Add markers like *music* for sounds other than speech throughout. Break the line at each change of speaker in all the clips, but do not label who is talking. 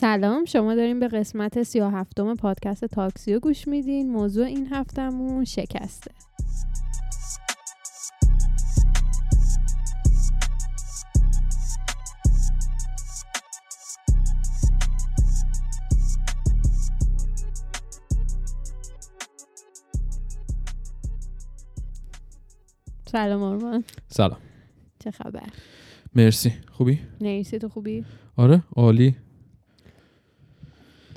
سلام شما داریم به قسمت 37 پادکست تاکسیو گوش میدین. موضوع این هفتمون شکسته. سلام آرمان.
سلام.
چه خبر؟
مرسی. خوبی؟
نیستی تو خوبی؟
آره عالی.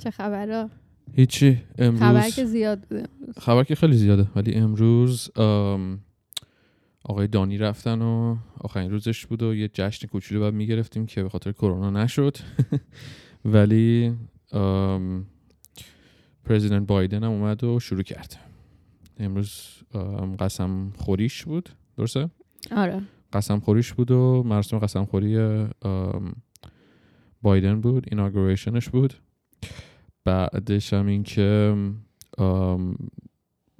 چه خبرها
هیچی. امروز
خبر که زیاد بوده
خبر که خیلی زیاده ولی امروز آم، آقای دانی رفتن و آخرین روزش بود و یه جشن کوچولو باید می‌گرفتیم که به خاطر کرونا نشد. *laughs* ولی پرزیدنت بایدن هم اومد و شروع کرد. امروز آم، قسم خوریش بود. درسته؟
آره.
قسم خوریش بود و مراسم قسم خوری بایدن بود inauguration ش بود. بعدش هم این که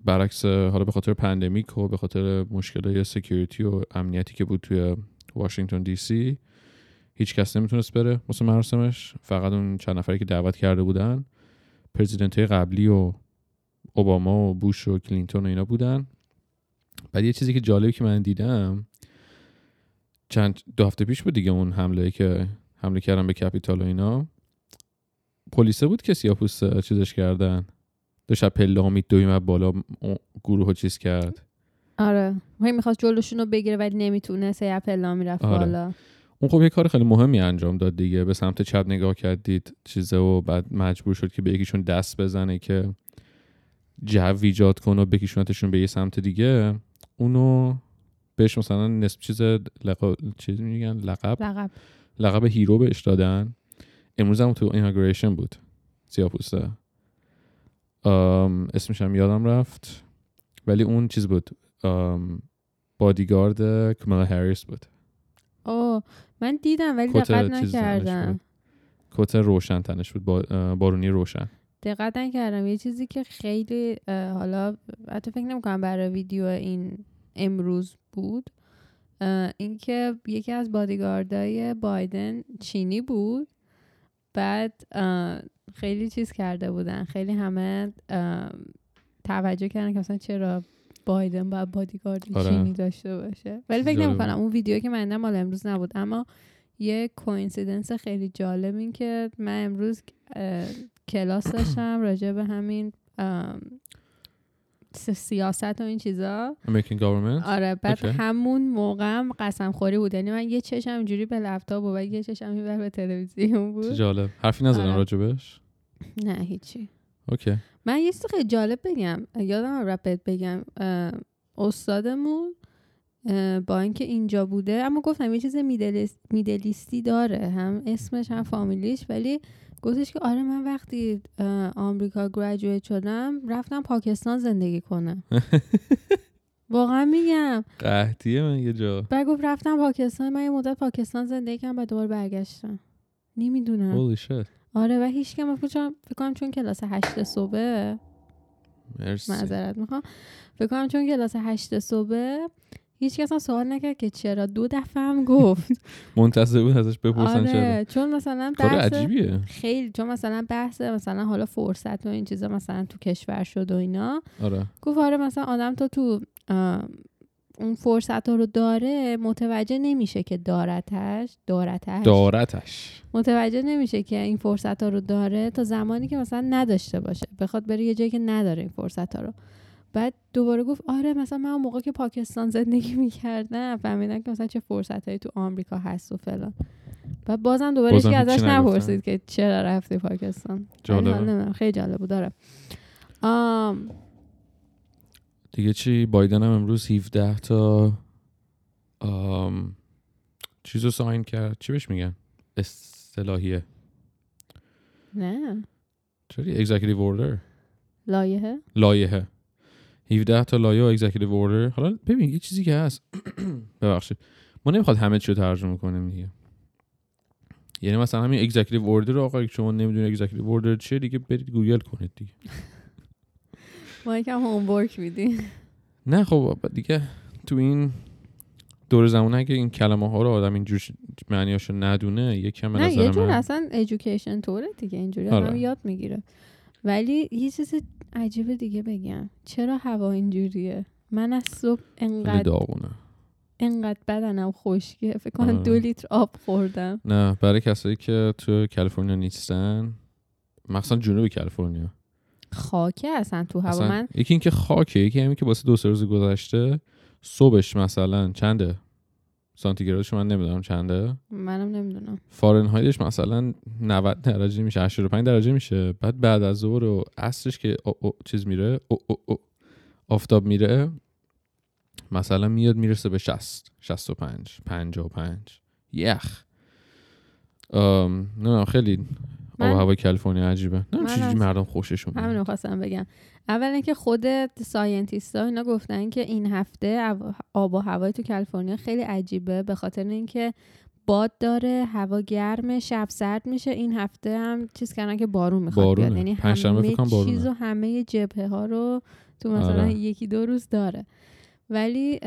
برعکس حالا به خاطر pandemic و به خاطر مشکل security و امنیتی که بود توی واشنگتن دی سی هیچ کس نمی‌تونست بره واسه مراسمش. فقط اون چند نفری که دعوت کرده بودن president های قبلی و اوباما و بوش و کلینتون و اینا بودن. بعد یه چیزی که جالبی که من دیدم چند دو هفته پیش بود دیگه اون حمله که حمله کردن به کپیتال و اینا. پلیسه بود که سیاپوست چیزش کردن؟ داشت از پله ها میدویم بالا اون گروه رو چیز کرد؟
آره. هی می‌خواست جلوشون رو بگیره ولی نمی‌تونست یه پلا می‌رفت
آره.
بالا.
اون خب یه کار خیلی مهمی انجام داد دیگه. به سمت چپ نگاه کردید چیزه و بعد مجبور شد که به یکیشون دست بزنه که جو ایجاد کنه و بکشونتشون به یه سمت دیگه. اونو بهش مثلا نصف چیز لقب چیز میگن؟ لقب؟
لقب.
لقب hero بهش دادن. امروز هم تو inauguration بود. سیاپوسته اسمش هم یادم رفت. ولی اون چیز بود. بادیگارد کمالا هریس بود.
اوه من دیدم ولی دقت نکردم.
کت روشن تنش بود. بارونی روشن.
دقت نکردم. یه چیزی که خیلی حالا حتی فکر نمی‌کنم برای ویدیو این امروز بود اینکه یکی از بادیگاردای بایدن چینی بود. بعد خیلی چیز کرده بودن خیلی همه توجه کردن که مثلا چرا بایدن باید بادیگارد
آره.
چینی داشته باشه ولی فکر
جالب
نمی کنم
بود.
اون ویدیو که من مال امروز نبود اما یه coincidence خیلی جالب این که من امروز کلاس داشتم راجع به همین سیاست و این چیزا.
American government
آره بعد
okay.
همون موقع هم قسم خوری بود. یعنی من یه چشم اینجوری به لپتاپ و یه چشم اینور به تلویزیون
چه
بود
جالب. حرفی نزدن
آره.
راجبش؟
نه هیچی.
okay
من یه چیز خیلی جالب بگم. یادم بهت بگم. استادمون با اینکه اینجا بوده اما گفتم یه چیز میدلیس- میدلیستی داره. هم اسمش هم فامیلیش ولی گفتش که آره من وقتی آمریکا گریجویت شدم رفتم پاکستان زندگی کنم. *laughs* واقعا میگم.
قحطیه من یه جا؟
بعد گفت رفتم پاکستان من یه مدت پاکستان زندگی کردم بعد دوباره برگشتم. نمی‌دونم. آره و هیچ که کنم- فکر کنم چون کلاس هشت صبح
مرسی.
معذرت می‌خوام. فکر کنم چون کلاس هشت صبح هیچ کس هم سوال نکرد که چرا. دو دفعه هم گفت. *laughs*
منتظر بود ازش بپرسن چرا.
آره چون مثلا بحث
عجیبیه.
خیلی چون مثلا بحث مثلا حالا فرصت و این چیزا مثلا تو کشور شد و اینا.
آره.
گفت آره مثلا آدم تا تو اون فرصت ها رو داره متوجه نمیشه که دارتش دارتش.
دارتش.
متوجه نمیشه که این فرصت ها رو داره تا زمانی که مثلا نداشته باشه. بخواد بره یه جایی که نداره این فرصت ها رو. بعد دوباره گفت آره مثلا من اون موقع که پاکستان زندگی می‌کردم فهمیدم که مثلا چه فرصت هایی تو آمریکا هست و فلان. بعد بازم دوباره
بازم
ازش. نپرسید که چرا رفتی پاکستان. نمی‌دونم، خیلی جالب بود داره آم.
دیگه چی؟ بایدن هم امروز 17 تا آم، چیز رو ساین کرد. چی بهش میگن؟ اصطلاحیه.
نه.
چرا؟ executive order
لایحه.
لایحه. 17 تا لایحه و executive order حالا ببین یه چیزی که هست. *clears throat* ببخشید. ما نمی‌خواد همه چی رو ترجمه کنیم دیگه. یعنی مثلا همین executive order رو آقا شما نمی‌دونید executive order چیه دیگه برید گوگل کنید دیگه. *laughs*
ما یکم homework میدیم.
نه خب دیگه تو این دور زمان اگه این کلمه ها رو آدم اینجور معنیاشو ندونه یکم
نه یه جور
من
اصلا ایژوکیشن طوره دیگه اینجوری
آره.
آدم یاد می‌گیره. ولی یه چیز عجیب دیگه بگم. چرا هوا اینجوریه؟ من از صبح انقدر
داغونه.
انقدر بدنم خشکه. فکر کنم
آره.
دو لیتر آب خوردم.
نه برای کسایی که تو کالیفرنیا نیستن مخصوصا جنوب کالیفرنیا.
خاکه اصلا تو هوا.
اصلا
من
یکی اینکه خاکه یکی همین که واسه دو سه روز گذشته صبحش مثلا چنده؟ سانتیگرادش من نمی‌دونم چنده؟
منم نمی‌دونم.
فارنهایتش مثلا 90 درجه میشه 85 درجه میشه. بعد بعد از ظهر و عصرش که او او چیز میره او او او آفتاب میره مثلا میاد می‌رسه به 60 65 55 یخ. ام نه خیلی
من-
هوای کالیفرنیا عجیبه نه چجوری
از-
مردم خوششون
همین
میاد
رو خواستم بگم اول اینکه خود scientist ها اینا گفتن که این هفته آب و هوای تو کالیفرنیا خیلی عجیبه به خاطر اینکه باد داره هوا گرمه شب سرد میشه این هفته هم چیز کردن که بارون می‌خواد
بارونه.
بیاد یعنی همه. چیز و همه جبهه ها رو تو مثلا
آره.
یکی دو روز داره ولی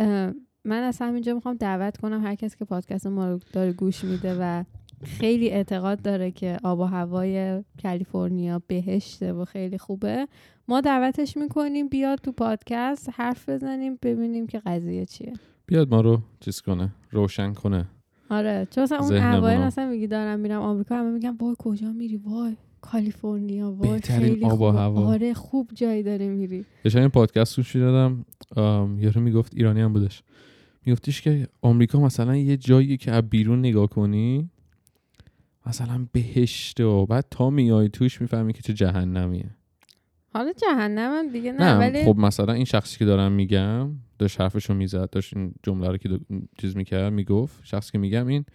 من از همینجا می‌خوام دعوت کنم هر کسی که پادکست ما رو داره گوش میده و خیلی اعتقاد داره که آب و هوای کالیفرنیا بهشته و خیلی خوبه. ما دعوتش می‌کنیم بیاد تو پادکست حرف بزنیم ببینیم که قضیه چیه.
بیاد ما رو چیز کنه روشن کنه.
آره چون مثلا اون. اوایل مثلا میگی دارم میرم آمریکا همه میگن وای کجا میری؟ وای کالیفرنیا وای خیلی
آب و هوا.
آره خوب جایی داری میری.
داشتم این پادکست گوش می‌دادم یارو می‌گفت ایرانی هم بودش. میگفتش که آمریکا مثلا یه جایی که از بیرون نگاه کنی مثلا بهشته و بعد تا میای توش می‌فهمی که چه جهنمیه
حالا جهنم دیگه نه,
نه,
ولی
خب مثلا این شخصی که دارم میگم داشت حرفشو می‌زد داشت این جمله رو که دو- چیز می‌کرد می‌گفت. شخصی که میگم این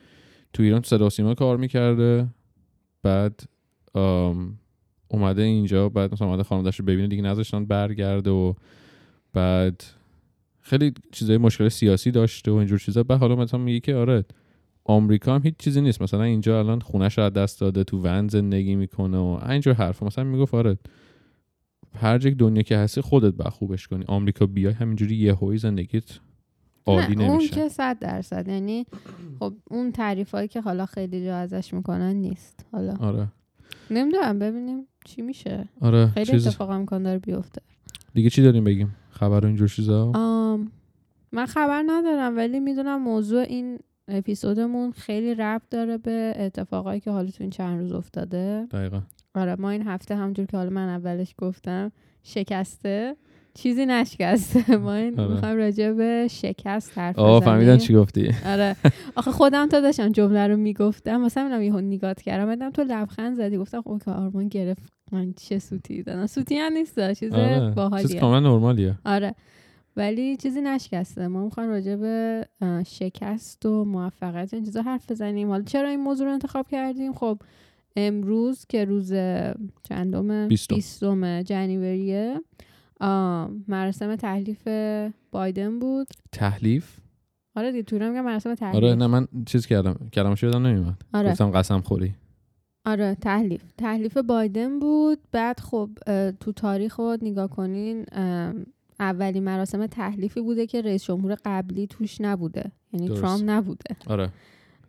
تو ایران تو صدا سیما کار می‌کرده بعد آم، اومده اینجا بعد مثلا اومده خانواده‌اش رو ببینه دیگه نذاشتن برگرده و بعد خیلی چیزای مشکل سیاسی داشته و اینجور چیزا. بعد حالا مثلا میگه که آره آمریکا هم هیچ چیزی نیست. مثلا اینجا الان خونش رو از دست داده تو ون زندگی می‌کنه و اینجور حرف مثلا می‌گفت آره هر جای دنیا که هستی خودت با خوبش کنی. آمریکا بیای همینجوری یهویی زندگیت عالی
نه اون
نمیشه.
که صد درصد. یعنی خب اون تعریف هایی که حالا خیلی جا ازش می‌کنن نیست. حالا
آره.
نمی‌دونم ببینیم چی میشه.
آره
خیلی
چیز
اتفاق امکان داره بیفته.
دیگه چی داریم بگیم؟ خبر اینجور چیزا؟
آم من خبر ندارم ولی می‌دونم موضوع این اپیزودمون خیلی ربط داره به اتفاقایی که حالا تو این چند روز افتاده.
دقیقا.
آره ما این هفته همجور که حالا من اولش گفتم شکسته. چیزی نشکسته. *laughs* ما این
آره.
می‌خوایم راجع به شکست حرف
آه
بزنیم.
فهمیدن چی گفتی.
آره. آخه خودم تا داشتم جمله رو می‌گفتم مثلا اینم یهو نگات کردم. دیدم تو لبخند زدی. گفتم خب که آرمان گرفت. من چه سوتی؟ دادم. سوتی هم نیست چیز
آره. چیز
باحالیه
کاملا نرمالیه.
آره. ولی چیزی نشکسته. ما می‌خوایم راجع به شکست و موفقیت این چیزا حرف بزنیم. حالا چرا این موضوع رو انتخاب کردیم؟ خب امروز که روز چندم
بیستم.
جنیوریه مراسم تحلیف بایدن بود.
تحلیف؟
آره دیگه تو میگن مراسم تحلیف.
آره نه من چیز کردم کلمش یادم نمیومد
آره.
گفتم قسم خوری.
آره تحلیف. تحلیف بایدن بود. بعد خب تو تاریخ رو نگاه کنین اولین مراسم تحلیفی بوده که رئیس جمهور قبلی توش نبوده. یعنی
درست.
ترامپ نبوده.
آره.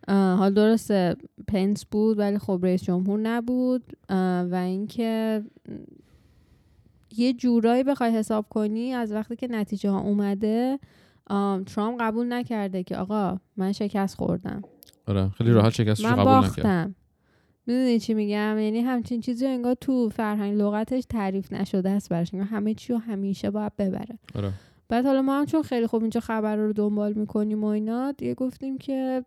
حال درسته پنس بود ولی خب رئیس جمهور نبود. و اینکه یه جورایی بخوای حساب کنی از وقتی که نتیجه ها اومده ترامپ قبول نکرده که آقا من شکست خوردم.
آره خیلی راحت شکستش قبول نکرد.
باختم می‌دونی چی میگم؟ یعنی همچین چیزی انگار تو فرهنگ لغتش تعریف نشده است براش انگار همه چی رو همیشه باید ببره.
آره.
بعد حالا ما هم چون خیلی خوب اینجا خبر رو دنبال می‌کنیم و اینا دیگه گفتیم که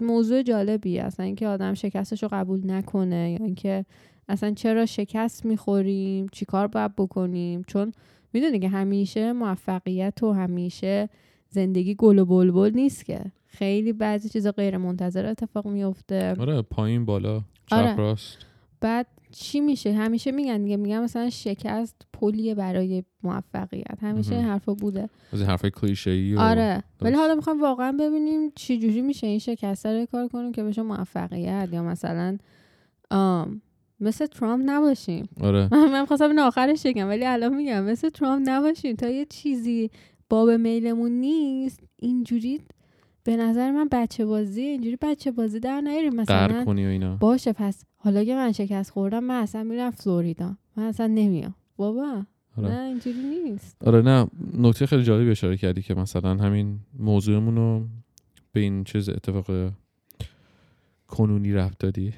موضوع جالبی اصلا اینکه آدم شکستش رو قبول نکنه یا اینکه اصلا چرا شکست می‌خوریم چیکار باید بکنیم؟ چون می‌دونی که همیشه موفقیت و همیشه زندگی گل و بلبل نیست که. خیلی بعضی چیزا غیر منتظر اتفاق میفته
آره پایین بالا.
آره.
راست.
بعد چی میشه؟ همیشه میگن دیگه میگن مثلا شکست پلیه برای موفقیت. همیشه این. حرفا بوده.
از این حرفای کلیشه ای
آره. ولی. حالا می‌خوایم واقعا ببینیم چی جوری میشه این شکست رو کار کنیم که بشه موفقیت یا مثلا آم مثل ترامپ نباشیم.
آره. *laughs*
من خواستم این آخرش بگم ولی الان میگم مثل ترامپ نباشیم. تا یه چیزی باب میلمون نیست اینجوری به نظر من بچه بازی اینجوری بچه بازی در نیاریم. مثلا
کنی و اینا.
باشه پس حالا که من شکست خوردم من اصلا میرم فلوریدا من اصلا نمیام. بابا
آره.
نه اینجوری نیست.
آره نه نکته خیلی جالبی اشاره کردی که مثلا همین موضوعمون رو به این چیز اتفاق کنونی رفت دادی.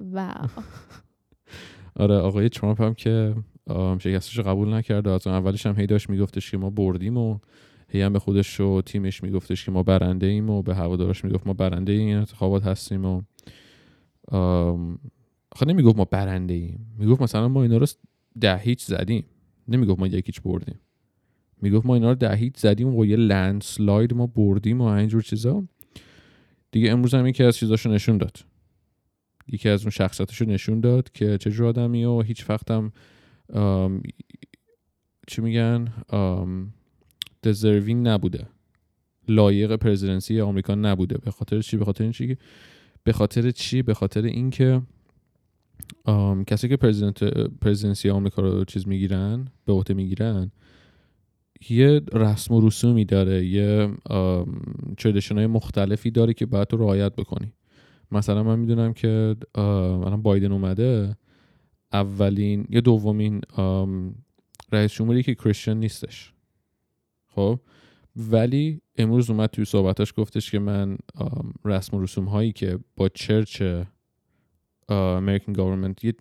واو.
آره آقای ترامپ هم که شکستش رو قبول نکرد. از اولش هم هی داشت میگفتش که ما بردیم و هی هم به خودش و تیمش میگفتش که ما برنده ایم و به هوادارش می‌گفت ما برنده این انتخابات هستیم و آم، آخه نمی‌گفت ما برنده ایم. می‌گفت مثلا ما اینا رو ده هیچ زدیم. نمی‌گفت ما یکیچ بردیم. می‌گفت ما اینا رو ده هیچ زدیم و یه لند سلاید ما بردیم و اینجور چیزا. دیگه امروز هم یکی از چیزاشو نشون داد. یکی از اون شخصیتشو نشون داد که چه جور آدمی و هیچ وقت هم آم، چی میگن؟ Deserving نبوده. لایق پرزیدنسی آمریکا نبوده. به خاطر چی؟ به خاطر این چی به خاطر چی؟ به خاطر اینکه کسی که پرزیدنت پرزیدنسی آمریکا رو چیز می‌گیرن به عهده می‌گیرن یه رسم و رسومی داره یه تردیشن های مختلفی داره که باید تو رعایت بکنی. مثلا من می‌دونم که الان بایدن اومده. اولین یا دومین رئیس جمهوری که کریشن نیستش. خب. ولی امروز اومد توی صحبتاش گفتش که من رسم و رسوم هایی که با چرچ امریکن گورنمنت یه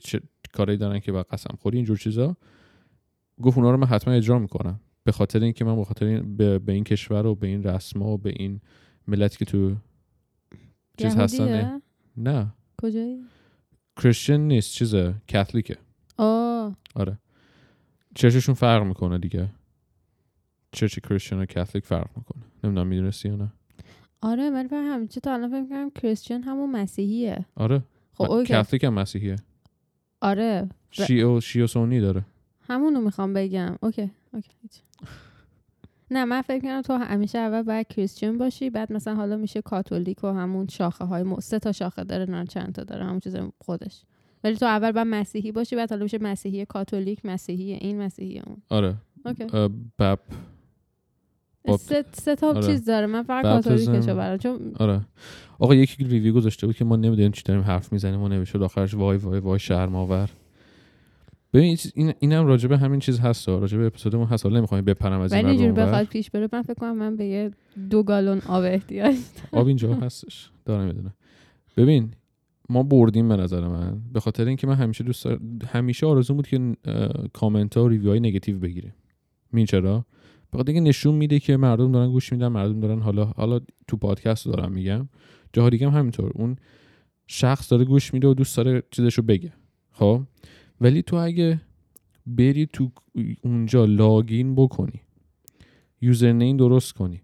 کاری دارن که با قسم خوری اینجور چیزا گفت اونا رو من حتما اجرا می‌کنم. به خاطر اینکه من به خاطر این به, به این کشور و به این رسم و به این ملتی که تو چیز هستن؟ نه.
کجایی؟
Christian نیست چیزه کاتولیکه
آه.
آره. church شون فرق می‌کنه دیگه. church Christian و کاتولیک فرق می‌کنه. نمی‌دونم می‌دونستی یا نه؟
آره ولی من همیشه تا الان فکر می‌کردم Christian همون مسیحیه.
آره.
خب
کاتولیک هم مسیحیه.
آره. ب-
شیعه و شیعه و سنی داره.
همونو می‌خوام بگم. okay okay. نه من فکر کنم تو همیشه اول باید Christian باشی بعد مثلا حالا میشه کاتولیک و همون شاخه های م... سه تا شاخه داره نه چند تا داره همون چیز خودش. ولی تو اول باید مسیحی باشی بعد حالا میشه مسیحی کاتولیک مسیحی این مسیحی اون.
آره. okay. باب-
سه, سه تا
آره.
چیز داره. من فقط. کاتولیکشو برام چون
آره. آقا یکی review گذاشته بود که ما نمی‌دونیم چی داریم حرف می‌زنیم و نوشته آخرش وای وای وای شرماور ببین این اینم راجبه همین چیز هست راجبه اپیزودمون هست. حالا نمی‌خوایم بپرم از این
ولی
ور به
اینجوری
اون ور.
بخواد پیش بره من فکر کنم من به یه دو گالون آب احتیاج
آب اینجا هستش. دارم می‌دونه. ببین ما بردیم به نظر من. به خاطر اینکه من همیشه دوست. همیشه آرزو بود که کامنت ها و ریویو های نگاتیو بگیریم. این چرا؟ به خاطر اینکه نشون میده که مردم دارن گوش میدن مردم دارن حالا حالا تو پادکست دارم میگم. جاها دیگه هم همینطور. اون شخص داره گوش میده و دوست داره چیزشو بگه. خب؟ ولی تو اگه بری تو اونجا login بکنی username درست کنی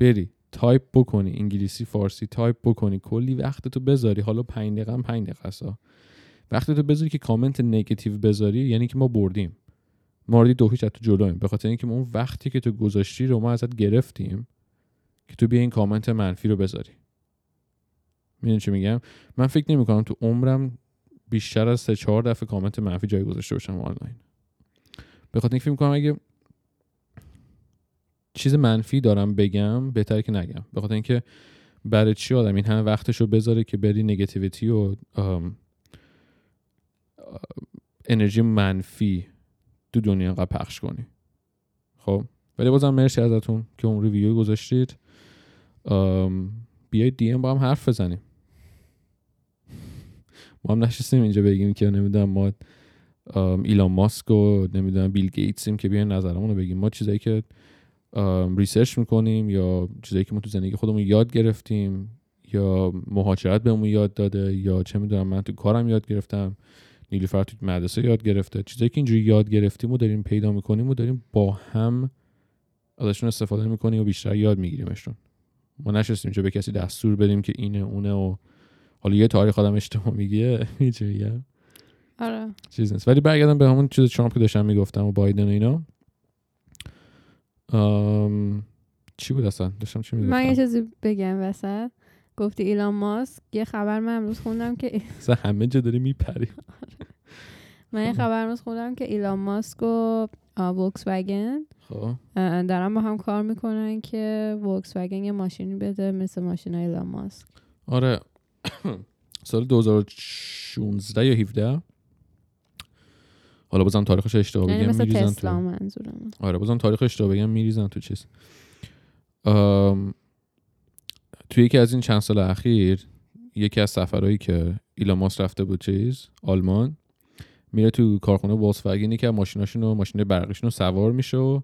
بری تایپ بکنی انگلیسی فارسی تایپ بکنی کلی وقت تو بذاری. حالا 5 دقیقه هم 5 دقیقه است. وقت تو بذاری که comment negative بذاری یعنی که ما بردیم. ما رو دو هیچ تو جلویم به خاطر اینکه ما اون وقتی که تو گذاشتی رو ما ازت گرفتیم که تو بیا این کامنت منفی رو بذاری. می‌دونی چی میگم؟ من فکر نمی کنم تو عمرم بیشتر از سه چهار دفعه کامنت منفی جای گذاشته باشم آنلاین. به خاطر اینکه فکر می‌کنم اگه چیز منفی دارم بگم بهتره که نگم. به خاطر اینکه برای چی آدم این همه وقتش رو بذاره که بری نگاتیویتی و انرژی منفی تو دنیا انقدر پخش کنی. خب؟ ولی بازم مرسی ازتون که اون review گذاشتید. بیایید DM با هم حرف بزنیم. ما هم نشستیم اینجا بگیم که نمی‌دونم ما ایلان ماسک و نمی‌دونم بیل گیتسیم که بیاین نظرمون رو بگیم. ما چیزایی که research می‌کنیم یا چیزایی که ما تو زندگی خودمون یاد گرفتیم یا مهاجرت بهمون یاد داده یا چه می‌دونم من تو کارم یاد گرفتم. نیلوفر تو مدرسه یاد گرفته. چیزایی که اینجوری یاد گرفتیم و داریم پیدا می‌کنیم و داریم با هم ازشون استفاده می‌کنیم و بیشتر یاد میگیریمشون. ما نشستیم اینجا به کسی دستور بدیم که اینه اونه و حالا یه تاریخ آدم اشتباه میگه چی میگم
آره.
چیز نیست. ولی برگردم به همون چیز ترامپ که داشتم می‌گفتم و بایدن و اینا. آم، چی بود اصلا؟ داشتم چی
من یه
می‌گفتم؟
چیزی بگم وسط. گفتی ایلان ماسک یه خبر من امروز خوندم که *laughs*
همه جا داری میپری. *laughs*
من یه خبر امروز خوندم که ایلان ماسک و وکس وگن
خب.
دارن با هم کار می‌کنن که وکس وگن یه ماشینی بده مثل ماشین ایلان ماسک.
آره. *coughs* سال 2016 یا 17 حالا بازم تاریخش اشتباه
یعنی
بگم
مثل
میریزن
تسلا
تو.
منظورم
آره بازم تاریخ اشتباه بگم میریزن تو چیز. توی یکی از این چند سال اخیر یکی از سفرهایی که ایلان ماسک رفته بود چیز؟ آلمان. میره تو کارخونه ولکس وگنی که ماشیناشون و ماشین برقیشون رو سوار میشه و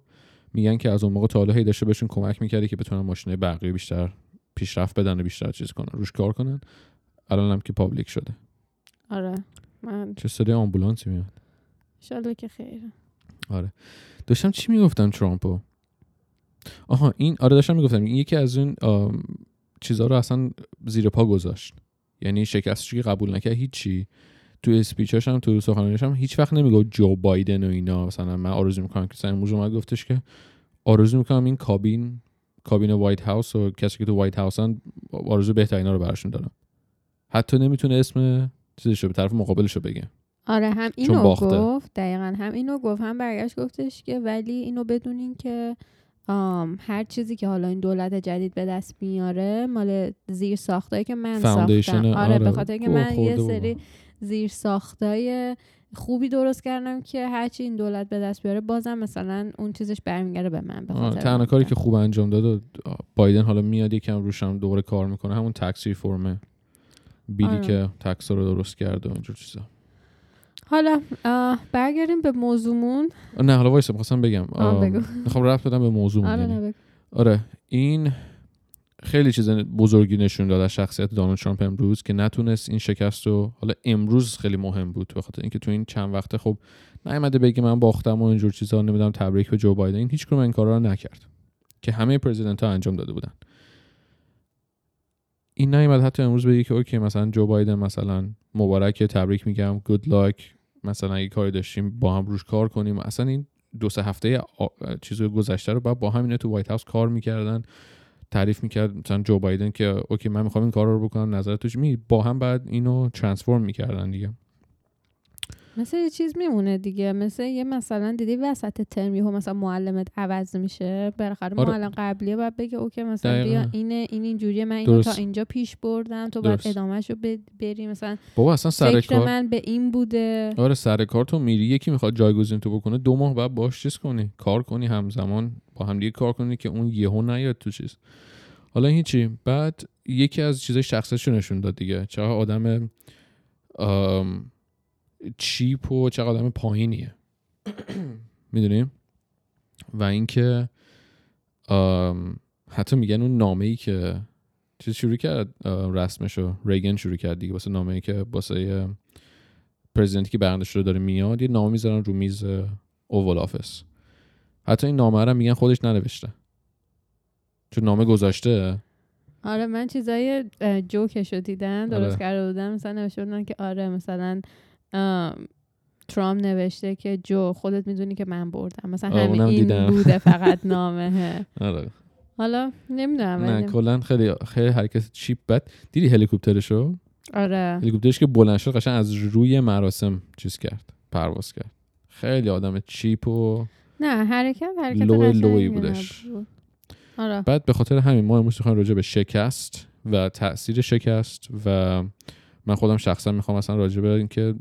میگن که از اون موقع تا حالا هی داشته بهشون کمک می‌کرده که بتونن ماشین برقی بیشتر پیشرفت بدن و بیشتر چیز کنن روش کار کنن. الان هم که public شده.
آره. من
چه صدای آمبولانسی میاد؟
انشالله که خیره
آره. داشتم چی می‌گفتم ترامپو؟ آها این آره داشتم می‌گفتم این یکی از اون چیزها رو اصلا زیر پا گذاشت. یعنی شکستش که قبول نکرد هیچی. تو اسپیچاش هم تو سخنرانیش هم هیچ وقت نمی‌گفت جو بایدن و اینا. مثلا من آرزو می‌کنم که مثلا امروز اومد گفتش که آرزو می‌کنم این کابین کابین وایت هاوس و کسی که تو وایت هاوسن آرزو بهترینا رو براشون دارم. حتی نمی‌تونه اسم چیزش رو به طرف مقابلش رو بگه.
آره هم اینو. گفت دقیقا. هم اینو گفت هم برگشت گفتش که ولی اینو بدونین که آم، هر چیزی که حالا این دولت جدید به دست میاره مال زیر ساختایی که من ساختم آره,
آره.
به خاطر که من یه سری
بابا.
زیر ساختای خوبی درست کردم که هرچی این دولت به دست بیاره بازم مثلا اون چیزش برمیگرده به من به
آه،
خاطر
تنها. کاری که خوب انجام داد و بایدن حالا میاد یکم روش هم دوباره کار می‌کنه همون تکس ریفورمه بیلی
آره.
که تکس رو درست کرده و اینجور چیزا
حالا برگردیم به موضوعمون.
نه حالا وایسا می‌خواستم بگم. می‌خوام رفت بدم به موضوع
آره بگو.
آره این خیلی چیز بزرگی نشون داد از شخصیت دونالد ترامپ امروز که نتونست این شکست رو حالا امروز خیلی مهم بود به خاطر اینکه تو این چند وقته خب نیومده بگه من باختم و اینجور چیزا نمی‌دونم تبریک به جو بایدن. این هیچ کدوم این کارا رو نکرد که همه پرزیدنت ها انجام داده بودن. این نیومد حتی امروز بگه که اوکی مثلا جو بایدن مثلا مبارک تبریک میگم گود لاک مثلا اگه کاری داشتیم با هم روش کار کنیم اصلا این دو سه هفته آ- چیز گذشته رو بعد با هم اینا تو White House کار می‌کردن تعریف می‌کرد مثلا جو بایدن که okay من می‌خوام این کار رو بکنم نظر تو چی؟ می با هم بعد اینو transform می‌کردن دیگه
مثل یه چیز میمونه دیگه. مثل یه مثلا دیدی وسط ترم یهو مثلا معلمت عوض میشه؟ بالاخره
آره.
معلم قبلیه باید بگه okay مثلا
دقیقاً.
بیا اینه این اینجوریه من اینو. تا اینجا پیش بردم. تو باید
درست.
ادامهش رو بری. مثلا
بابا اصلا سر کار
من به این بوده.
آره سر کار تو میری. یکی می‌خواد جایگزین تو بکنه دو ماه بعد باش چیز کنی کار کنی همزمان. با هم دیگه کار کنی که اون یهو نیاد تو چیز. حالا هیچی بعد یکی از چیزای شخصیتشو نشون داد دیگه. چقدر آدم آم، چیپ و چقدر آدم پایینیه. *coughs* می‌دونیم و اینکه حتی میگن اون نامه ای که چیز شروع کرد رسمشو ریگن شروع کرد دیگه واسه نامه ای که واسه president ی که برنده شده داره میاد یه نامه می‌ذارن رو میز Oval Office. حتی این نامه رو میگن خودش ننوشته. چون نامه گذاشته.
آره من چیزای جوکشو دیدم درست
آره.
کرده بودم. مثلا نوشته بودن که آره مثلا ام، ترامپ نوشته که جو خودت می‌دونی که من بردم. مثلا همین این
دیدم.
بوده *laughs* فقط نامه.
آره.
حالا نمی‌دونم
نه کلا خیلی خیلی حرکت چیپ بد. دیدی هلیکوپترشو؟
آره.
هلیکوپترش که بلند شد قشنگ از روی مراسم چیز کرد پرواز کرد. خیلی آدم چیپ و
نه حرکت حرکت
لو لویی بودش.
آره.
بعد به خاطر همین ما امروز می‌خوایم راجع به شکست و تاثیر شکست و من خودم شخصا می‌خوام اصلا راجع به اینکه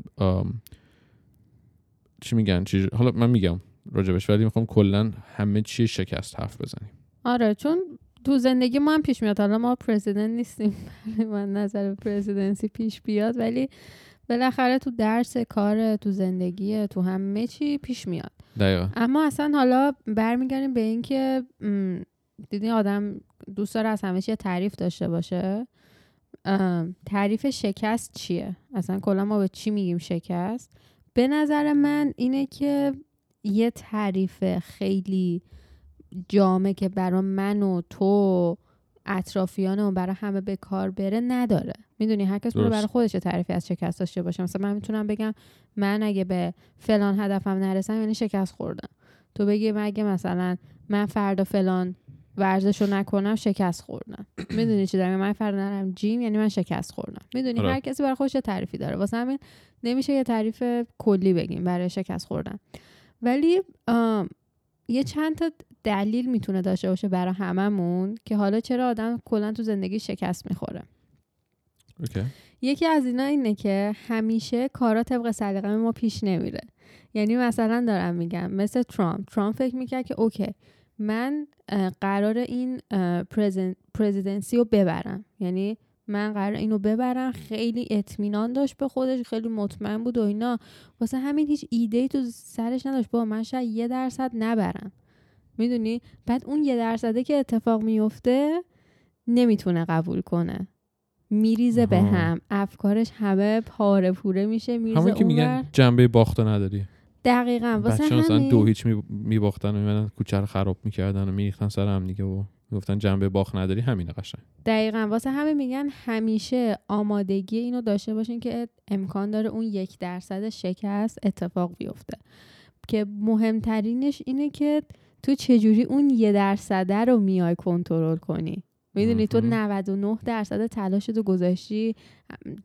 چی میگن چی حالا من میگم راجبش ولی می‌خوام کلا همه چی شکست حرف بزنیم.
آره چون تو زندگی ما هم پیش میاد. حالا ما پرزیدنت نیستیم من نظر پرزیدنسی پیش بیاد. ولی بالاخره تو درس کار تو زندگی تو همه چی پیش میاد.
دقیقا.
اما اصلا حالا برمیگردیم به اینکه دیدین آدم دوست داره از همه چی تعریف داشته باشه؟ تعریف شکست چیه؟ اصلا کلا ما به چی میگیم شکست؟ به نظر من اینه که یه تعریف خیلی جامع که برا من و تو اطرافیان و برای همه به کار بره نداره. می‌دونی؟ هر کس. برای خودش تعریفی از شکست داشته باشه. مثلا من می‌تونم بگم من اگه به فلان هدفم نرسم یعنی شکست خوردم. تو بگی من اگه مثلا من فردا فلان ورزش رو نکنم شکست خوردم. *clears throat* می‌دونی چی دارم؟ من فردا نرم جیم یعنی من شکست خوردم. می‌دونی
آره.
هر کسی برای خودش تعریفی داره. واسه همین نمیشه یه تعریف کلی بگیم برای شکست خوردن. ولی یه چند تا دلیل می‌تونه داشته باشه برای هممون که حالا چرا آدم کلا تو زندگی شکست می‌خوره.
okay.
یکی از اینا اینه که همیشه کارا طبق سلیقه ما پیش نمیره. یعنی مثلا دارم میگم مثل ترامپ. ترامپ فکر می‌کرد که okay من قرار این presidency رو ببرم. یعنی من قرار اینو ببرم. خیلی اطمینان داشت به خودش خیلی مطمئن بود و اینا. واسه همین هیچ ایده ای تو سرش نداشت. با من شاید یه درصد نبرم. می‌دونی؟ بعد اون یه درصده که اتفاق میفته نمی‌تونه قبول کنه. میریزه به. هم. افکارش همه پاره پوره میشه میریزه
همون که. میگن جنبه باخته نداری.
دقیقا. واسه
بچه مثلا
همین
دو هیچ می- میباختن و میمدن کوچه رو خراب می‌کردن و میریختن سر هم دیگه و می‌گفتن جنبه باخت نداری همینه قشنگ.
دقیقا. واسه همه میگن همیشه آمادگی اینو داشته باشین که امکان داره اون یک درصد شکست اتفاق بیفته. که مهمترینش اینه که تو چجوری اون یه درصده رو میای کنترل کنی. می‌دونی تو
مهم.
99 درصد تلاشت رو گذاشتی؟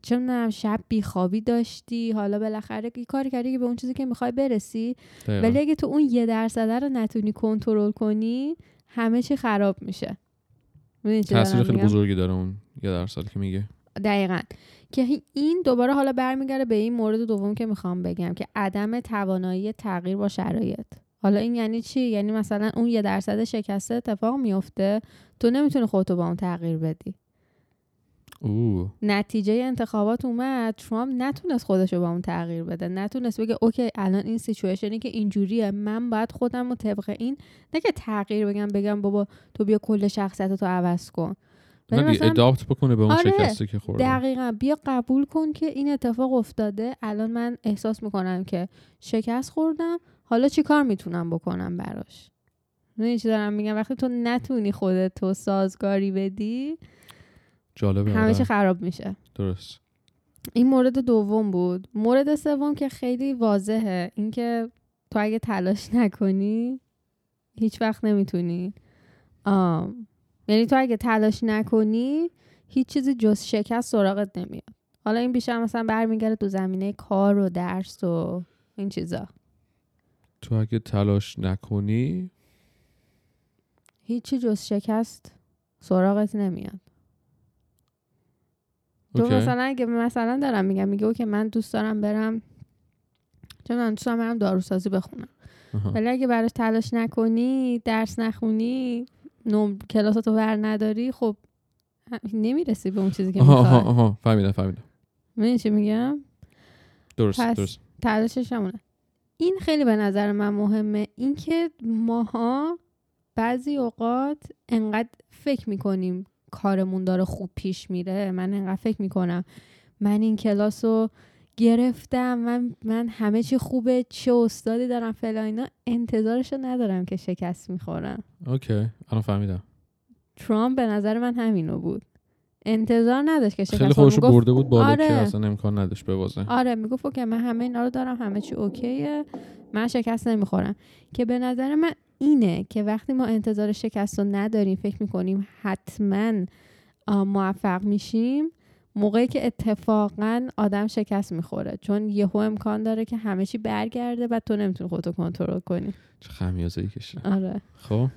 چه می‌دونم شب بیخوابی داشتی؟ حالا بالاخره یه کاری کردی که به اون چیزی که می‌خوای برسی. ولی اگه تو اون یه درصده رو نتونی کنترل کنی همه چی خراب میشه.
تاثیر خیلی؟ بزرگی داره اون یه درصد که میگه
دقیقا. که این دوباره حالا برمیگرده به این مورد دوم که می‌خوام بگم که عدم توانایی تغییر با شرایط. حالا این یعنی چی؟ یعنی مثلا اون یه درصد شکسته اتفاق میفته تو نمی‌تونی خودتو با اون تغییر بدی.
اوه.
نتیجه انتخابات اومد ترامپ نتونست خودش رو با اون تغییر بده. نتونست بگه okay الان این situation ی که اینجوریه من باید خودم رو طبق این نه که تغییر بگم بگم بابا تو بیا کل شخصیت تو عوض کن. مثلا
اداپت بکنه به اون
آره،
شکسته که خورده.
دقیقا. بیا قبول کن که این اتفاق افتاده. الان من احساس می‌کنم که شکست خوردم. حالا چی کار می‌تونم بکنم براش؟ می‌دونی چی دارم میگم؟ وقتی تو نتونی خودت تو سازگاری بدی
جالبه
همه
آره.
چی خراب میشه.
درست.
این مورد دوم بود. مورد سوم که خیلی واضحه اینکه تو اگه تلاش نکنی هیچ وقت نمی‌تونی. آم. یعنی تو اگه تلاش نکنی هیچ چیزی جز شکست سراغت نمیاد. حالا این بیشتر مثلا برمیگرده تو زمینه کار و درس و این چیزا.
تو اگه تلاش نکنی؟
هیچی جز شکست سراغت نمیاد. تو. مثلا اگه مثلا دارم میگم میگه که من دوست دارم برم چون من دوست دارم برم داروسازی بخونم. ولی اگه براش تلاش نکنی درس نخونی نم کلاساتو ور نداری خب نمی‌رسی به اون چیزی که
آها
می‌خوای.
آها فهمیدم فهمیدم.
می‌دونی چی میگم؟
درست درست.
تلاشش همونه. این خیلی به نظر من مهمه. اینکه ماها بعضی اوقات انقدر فکر می‌کنیم کارمون داره خوب پیش میره. من انقدر فکر می‌کنم. من این کلاس رو گرفتم. من, من همه چی خوبه. چه استادی دارم فلان اینا. انتظارش رو ندارم که شکست می‌خورم.
okay. الان فهمیدم.
ترامپ به نظر من همینو بود. انتظار نداشت که شکست
خیلی. خوش برده بود بالا
آره.
که اصلا امکان نداشت ببازه
آره می‌گفت okay من همه اینا رو دارم همه چی okay ه. من شکست نمی‌خورم. که به نظر من اینه که وقتی ما انتظار شکست رو نداریم فکر می‌کنیم حتما موفق میشیم موقعی که اتفاقا آدم شکست می‌خوره. چون یهو امکان داره که همه چی برگرده و تو نمی‌تونی خودتو کنترل کنی.
چه خمیازه ای کشه.
آره.
خب؟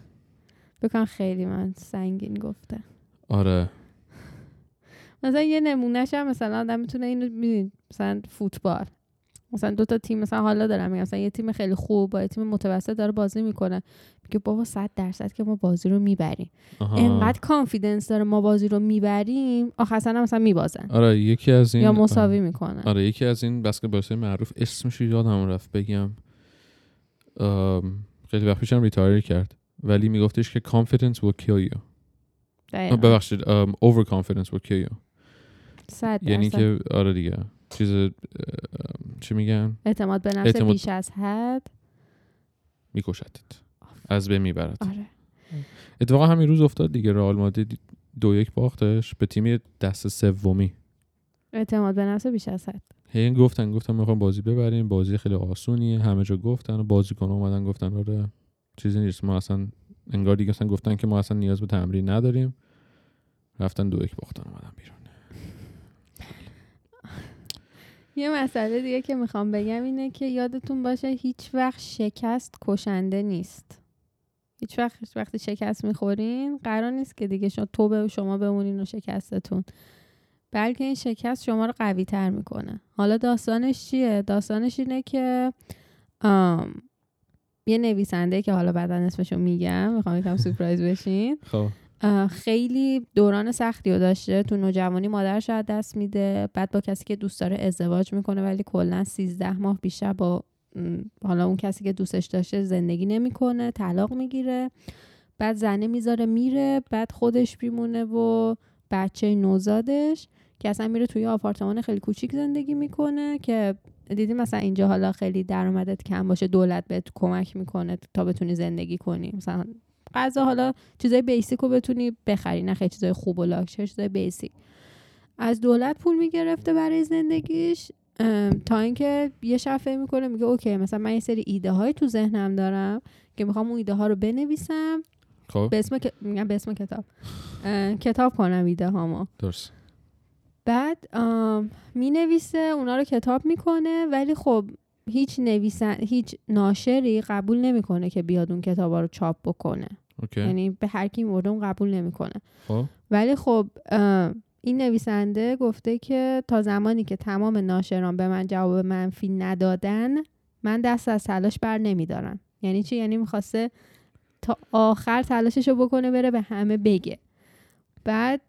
بکن خیلی من سنگین گفته.
آره.
مثلا یه نمونهش هم مثلا آدم می‌تونه اینو ببین مثلا فوتبال. مثلا دو تا تیم مثلا حالا دارم میگم مثلا یه تیم خیلی خوب با یه تیم متوسط داره بازی می‌کنه. میگه بابا 100 درصد که ما بازی رو می‌بریم. انقدر confidence داره ما بازی رو می‌بریم. سر هم مثلا میبازن.
آره یکی از این
یا مساوی می‌کنن.
آره یکی از این بسکتبالیست معروف اسمش یادم رفت بگم. خیلی وقت پیشم retire کرد. ولی میگفتش که confidence will kill you. ببخشید confidence will kill you.
صد
یعنی. که آره دیگه. چیز چی میگن؟
اعتماد به نفس
اعتماد-
بیش از حد.
میکشتت از بین می‌برد.
آره.
اتفاقا همین روز افتاد دیگه. رئال مادرید دو یک باختش به تیم دست سومی.
اعتماد به نفس بیش از حد.
هی گفتن گفتن می‌خوام بازی ببریم. بازی خیلی آسونیه. همه جا گفتن بازیکن اومدن گفتن آره چیزی نیست. ما اصلا انگار دیگه اصلا گفتن که ما اصلا نیاز به تمرین نداریم. رفتن دو یک باختن اومدن بیرون.
یه مسئله دیگه که می‌خوام بگم اینه که یادتون باشه هیچ وقت شکست کشنده نیست. هیچ وقت وقتی شکست می‌خورین قرار نیست که دیگه شما تو به شما بمونین و شکستتون. بلکه این شکست شما رو قوی تر می‌کنه. حالا داستانش چیه؟ داستانش اینه که آم، یه نویسنده که حالا بعدا اسمشو میگم می‌خوام یکم سورپرایز بشین.
خب.
خیلی دوران سختی رو داشته. تو نوجوانی مادرش رو از دست میده. بعد با کسی که دوست داره ازدواج می‌کنه ولی کلا 13 ماه بیشتر با حالا اون کسی که دوستش داشته زندگی نمی‌کنه طلاق می‌گیره. بعد زنه می‌ذاره میره. بعد خودش میمونه و بچه نوزادش که اصلا میره توی آپارتمان خیلی کوچیک زندگی می‌کنه که دیدی مثلا اینجا حالا خیلی درآمدت کم باشه دولت بهت کمک می‌کنه تا بتونی زندگی کنی. مثلا غذا حالا چیزای بیسیک رو بتونی بخری نه خیلی چیزای خوب و لاکچر چیزای بیسیک از دولت پول می‌گرفته برای زندگیش تا اینکه یه شب فکر می‌کنه میگه اوکی مثلا من یه سری ایده های تو ذهنم دارم که می‌خوام اون ایده ها رو بنویسم.
خب.
به اسم میگم به اسم کتاب. کتاب کنم ایده هامو
درست.
بعد می نویسه اونا رو کتاب می‌کنه ولی خب هیچ نویسن هیچ ناشری قبول نمی‌کنه که بیاد اون کتابا رو چاپ بکنه. یعنی به هر کی اون قبول نمی‌کنه.
خب.
ولی خب این نویسنده گفته که تا زمانی که تمام ناشران به من جواب منفی ندادن من دست از تلاش بر نمیدارم. یعنی چی؟ یعنی می‌خواسته تا آخر تلاششو بکنه بره به همه بگه. بعد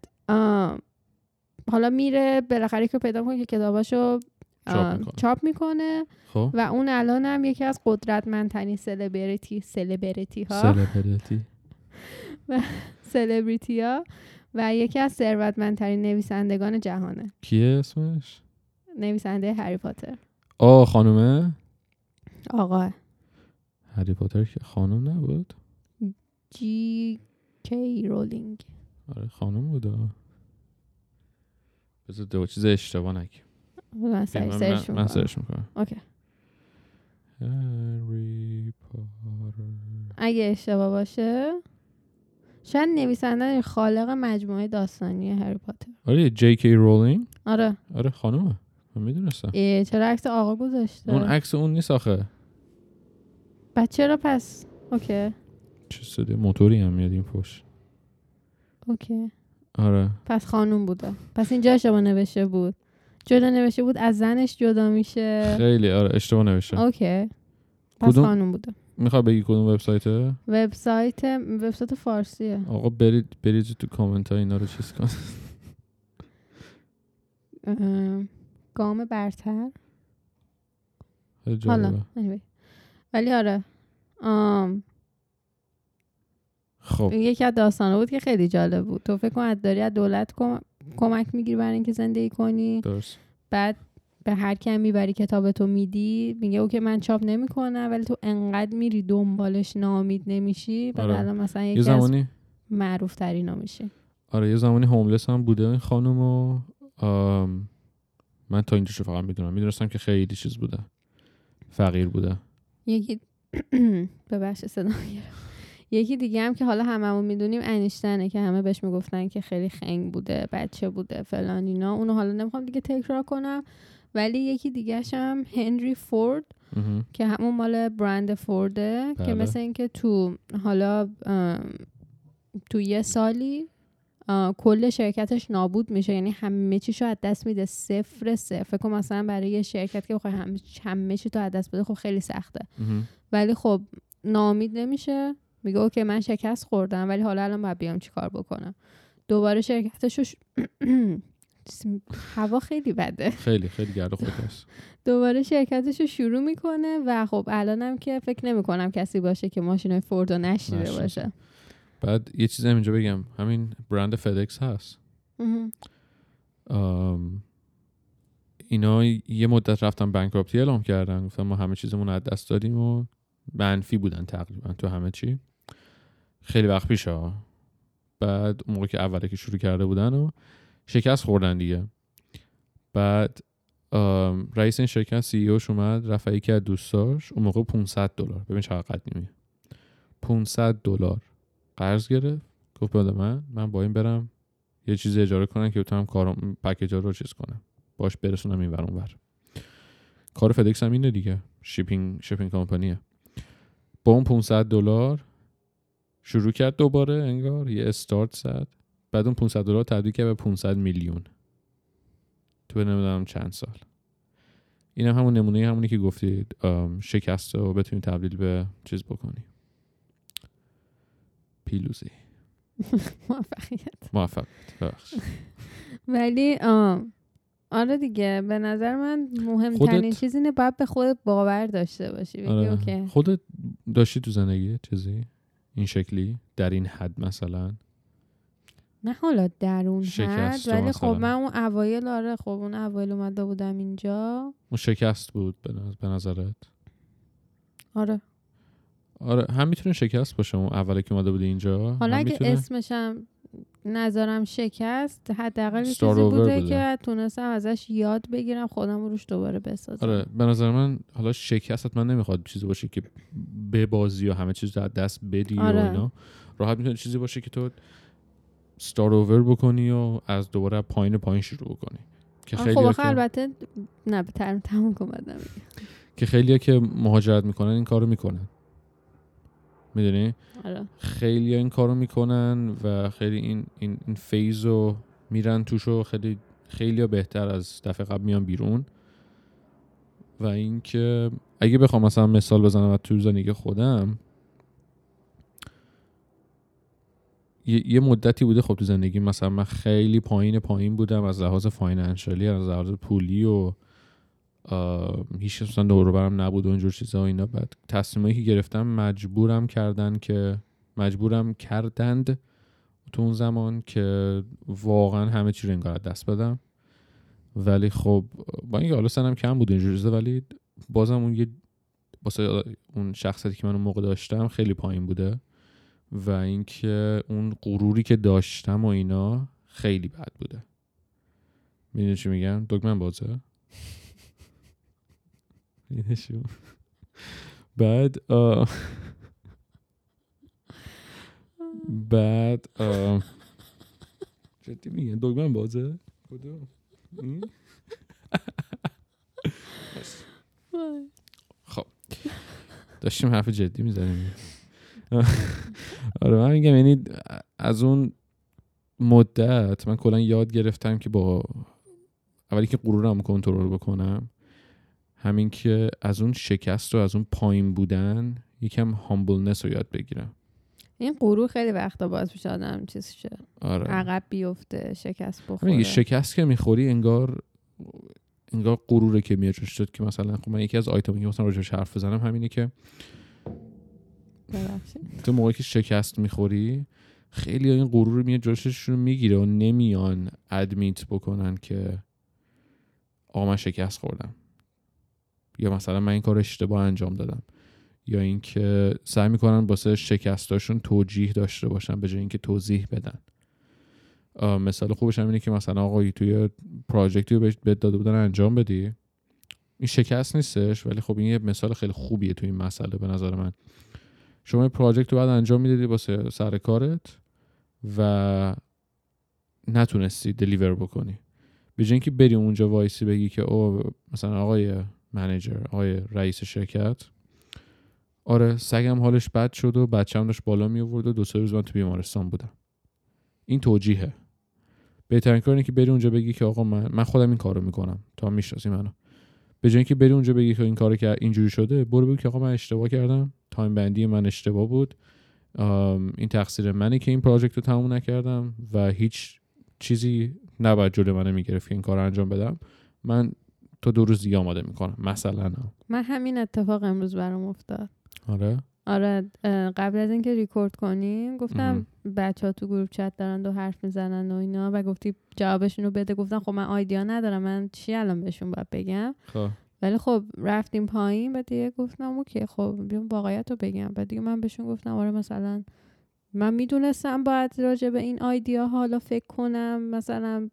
حالا میره بالاخره که پیدا کنه که کتاباشو
چاپ می‌کنه. خب.
و اون الان هم یکی از قدرتمندترین سلبریتی سلبریتی *laughs* ها
سلبریتی.
سلبریتی ها و یکی از ثروتمندترین نویسندگان جهانه.
کیه اسمش؟
نویسنده هری پاتر.
آه خانومه؟
آقا.
هری پاتر که خانم نبود؟
جی کی رولینگ.
آره خانم بود. بذار دو چیز اشتباه نگی
من
من
می‌کنم. اوکی
هری پاتر
اگه اشتباه باشه شاید نویسنده خالق مجموعه داستانی هری پاتر.
آره جی کی رولینگ
آره.
آره خانومه. من می‌دونستم.
چرا عکس آقا گذاشته؟
اون عکس اون نیست آخه.
بعد چرا پس؟ اوکی
چه صدای موتوری هم میاد این پشت.
okay
آره.
پس خانوم بوده. پس اینجا اشتباه نوشته بود. جدا نوشته بود از زنش جدا میشه.
خیلی آره اشتباه نوشته.
اوکی. پس
کدوم؟
خانوم بوده.
می‌خوای بگی کدوم وبسایته؟
وبسایت وبسایت فارسیه.
آقا برید برید تو کامنت ها اینا رو چیز کن. *laughs*
گام برتر. حالا anyway. ولی آره. آم،
خب.
یکی از داستانه بود که خیلی جالب بود. تو فکر کن از داری از دولت کم- کمک می‌گیری برای اینکه زندگی کنی.
درست.
بعد به هر کم می‌بری کتاب تو میدی میگه اوکی من چاپ نمی‌کنم ولی تو انقدر میری دنبالش ناامید نمیشی. بعد
آره.
الان مثلا
یه
یکی از
زمانی
معروف ترین میشی
آره یه زمانی هوملس هم بوده این خانم و آم، من تا اینجاشو فقط می‌دونم. می‌دونستم که خیلی چیز بوده. فقیر بوده.
یکی *clears throat* ببخش صدا یکی دیگه هم که حالا هممون می‌دونیم انیشتنه که همه بهش می‌گفتن که خیلی خنگ بوده بچه بوده فلان اینا. اونو حالا نمی‌خوام دیگه تکرار کنم. ولی یکی دیگه هم هنری فورد. که همون مال برند فورده که
بله.
مثل اینکه تو حالا تو یه سالی کل شرکتش نابود میشه. یعنی همه چیشو از دست میده. صفر صفر. فکر کن مثلا برای یه شرکت که بخوای همه چی تو از دست بده خب خیلی سخته. ولی خب ناامید نمیشه. میگه اوکی من شکست خوردم ولی حالا الان باید بیام چیکار بکنم. دوباره شرکتش ش... *clears throat* هوا خیلی بده.
خیلی خیلی گرد و خود است
دوباره شرکتش رو شروع می‌کنه و خب الانم که فکر نمی کنم کسی باشه که ماشین فورد رو
نشناسه.
باشه.
بعد یه چیز هم اینجا بگم. همین برند فدکس هست. آم، اینا یه مدت رفتن بانکراپتی اعلام کردن. گفتن ما همه چیزمون از دست دادیم و منفی بودن تقریبا تو همه چی. خیلی وقت پیش ها. بعد اون موقع که اوله که شروع کرده بودن و شکست خوردن دیگه. بعد رئیس این شرکت سی اوش اومد رفت یکی از دوستاش اون موقع 500 دلار. ببین چقدر قدیمی 500 دلار. قرض گرفت. گفت بده من من با این برم یه چیزی اجاره کنم که بتونم کارم پکیجا رو چیز کنم. باش برسونم این ور اون ور. کار فدکس هم اینه دیگه. شیپینگ شیپینگ کمپانیه با اون 500 دلار شروع کرد دوباره انگار یه استارت زد. بعد اون 500 دلار تبدیل کرد به 500 میلیون. تو نمی‌دونم چند سال. این هم همون نمونه همونی که گفتید شکست رو بتونی تبدیل به چیز بکنی. پیلوزی. *laughs*
موفقیت.
موفق ببخشید. *laughs*
ولی آره دیگه به نظر من مهمترین چیز اینه باید به خودت باور داشته باشی بگی
آره.
اوکی.
خودت داشتی تو زندگی چیزی؟ این شکلی؟ در این حد مثلا؟
نه حالا در اون حد ولی خب. من اون اوایل آره خب اون اوایل اومده بودم اینجا.
اون شکست بود به نظ- به نظرت؟
آره.
آره هم می‌تونه شکست باشه اون اولی که اومده بودی اینجا؟
حالا
هم
اگه
می‌تونه
اسمشم نظرم شکست حداقل چیزی بوده
بوده.
که تونستم ازش یاد بگیرم خودم رو روش دوباره بسازم
آره به نظر من حالا شکست حتما نمی‌خواد چیزی باشه که به بازی و همه چیز دست بدی
آره.
و اینا راحت می‌تونه چیزی باشه که تو ستار اوور بکنی و از دوباره پایین پایین شروع بکنی که خیلی
خب
که
البته نه تموم کن.
که خیلی که مهاجرت می‌کنن این کارو می‌کنن می‌دونی؟
آره.
خیلی این کارو می‌کنن و خیلی این این, این فیز رو میرن توش و خیلی خیلی بهتر از دفعه قبل میان بیرون. و اینکه اگه بخوام مثلا مثال بزنم از تو زندگی خودم یه, یه مدتی بوده خب تو زندگی مثلا من خیلی پایین پایین بودم از لحاظ فاینانشالی از لحاظ پولی و هیچ مثلا دور برم نبود و اینجور چیزا و اینا. بعد تصمیمایی که گرفتم مجبورم کردن که مجبورم کردند تو اون زمان که واقعا همه چی رو انگار دست بدم. ولی خب با اینکه حالا سنم کم بود اینجور چیزا ولی بازم اون یه واسه اون شخصیتی که من اون موقع داشتم خیلی پایین بوده. و اینکه اون غروری که داشتم و اینا خیلی بد بوده. می‌دونی چی میگم؟ دگمن بازه. چی؟ بعد بعد جدی میگن دگمن بازه کدوم؟ خب داشتیم حرف جدی می‌زنیم آره من میگم یعنی از اون مدت من کلا یاد گرفتم که با اولی که غرورم کنترل بکنم همین که از اون شکست و از اون پایین بودن یکم هامبلنس رو یاد بگیرم.
این غرور خیلی وقتا باز میشه آدم چیز شه.
آره.
عقب بیفته شکست بخوره.
یه شکست که می‌خوری انگار انگار غروره که میاد شد که مثلا خب من یکی از آیتمی که مثلا راجعش حرف بزنم همینه که. تو موقعی که شکست می‌خوری خیلی این غرور رو میاد جلوششون رو می‌گیره و نمیان ادمیت بکنن که آقا من شکست خوردم. یا مثلا من این کار اشتباه انجام دادم. یا اینکه سعی می‌کنن واسه شکستاشون توجیه داشته باشن به جای اینکه توضیح بدن. مثال خوبش هم اینه که مثلا آقا توی پراجکتی رو بهت داده بودن انجام بدی. این شکست نیستش ولی خب این یه مثال خیلی خوبیه توی این مسئله به نظر من. شما یه پراجکت رو بعد انجام می‌دادی واسه سر کارت و نتونستی deliver بکنی. به جای اینکه بری اونجا وایسی بگی که oh مثلا آقای manager آقای رئیس شرکت. آره سگم حالش بد شد و بچه‌م داشت بالا می آورد و دو سه روز من تو بیمارستان بودم. این توجیهه. بهترین کار اینه که بری اونجا بگی که آقا من من خودم این کارو می‌کنم. تا می‌شناسی منو. به جای اینکه بری اونجا بگی که این کارو که اینجوری شده برو بگو که آقا من اشتباه کردم. time بندی من اشتباه بود. این تقصیر منه که این project رو تموم نکردم و هیچ چیزی نباید جلو منو می‌گرفت که این کار انجام بدم. من تا دو روز دیگه آماده می‌کنم. مثلا.
من همین اتفاق امروز برام افتاد.
آره؟
آره قبل از اینکه ریکورد کنیم گفتم بچه ها تو group chat دارن دو حرف می‌زنن و اینا و گفتی جوابشون رو بده. گفتم خب من idea ندارم. من چی الان بهشون باید بگم؟
خب.
ولی خب رفتیم پایین. و دیگه گفتم okay خب بیام واقعیت رو بگم. و دیگه من بهشون گفتم آره مثلا من می‌دونستم باید راجع به این آیدیا حالا فکر کنم مثلا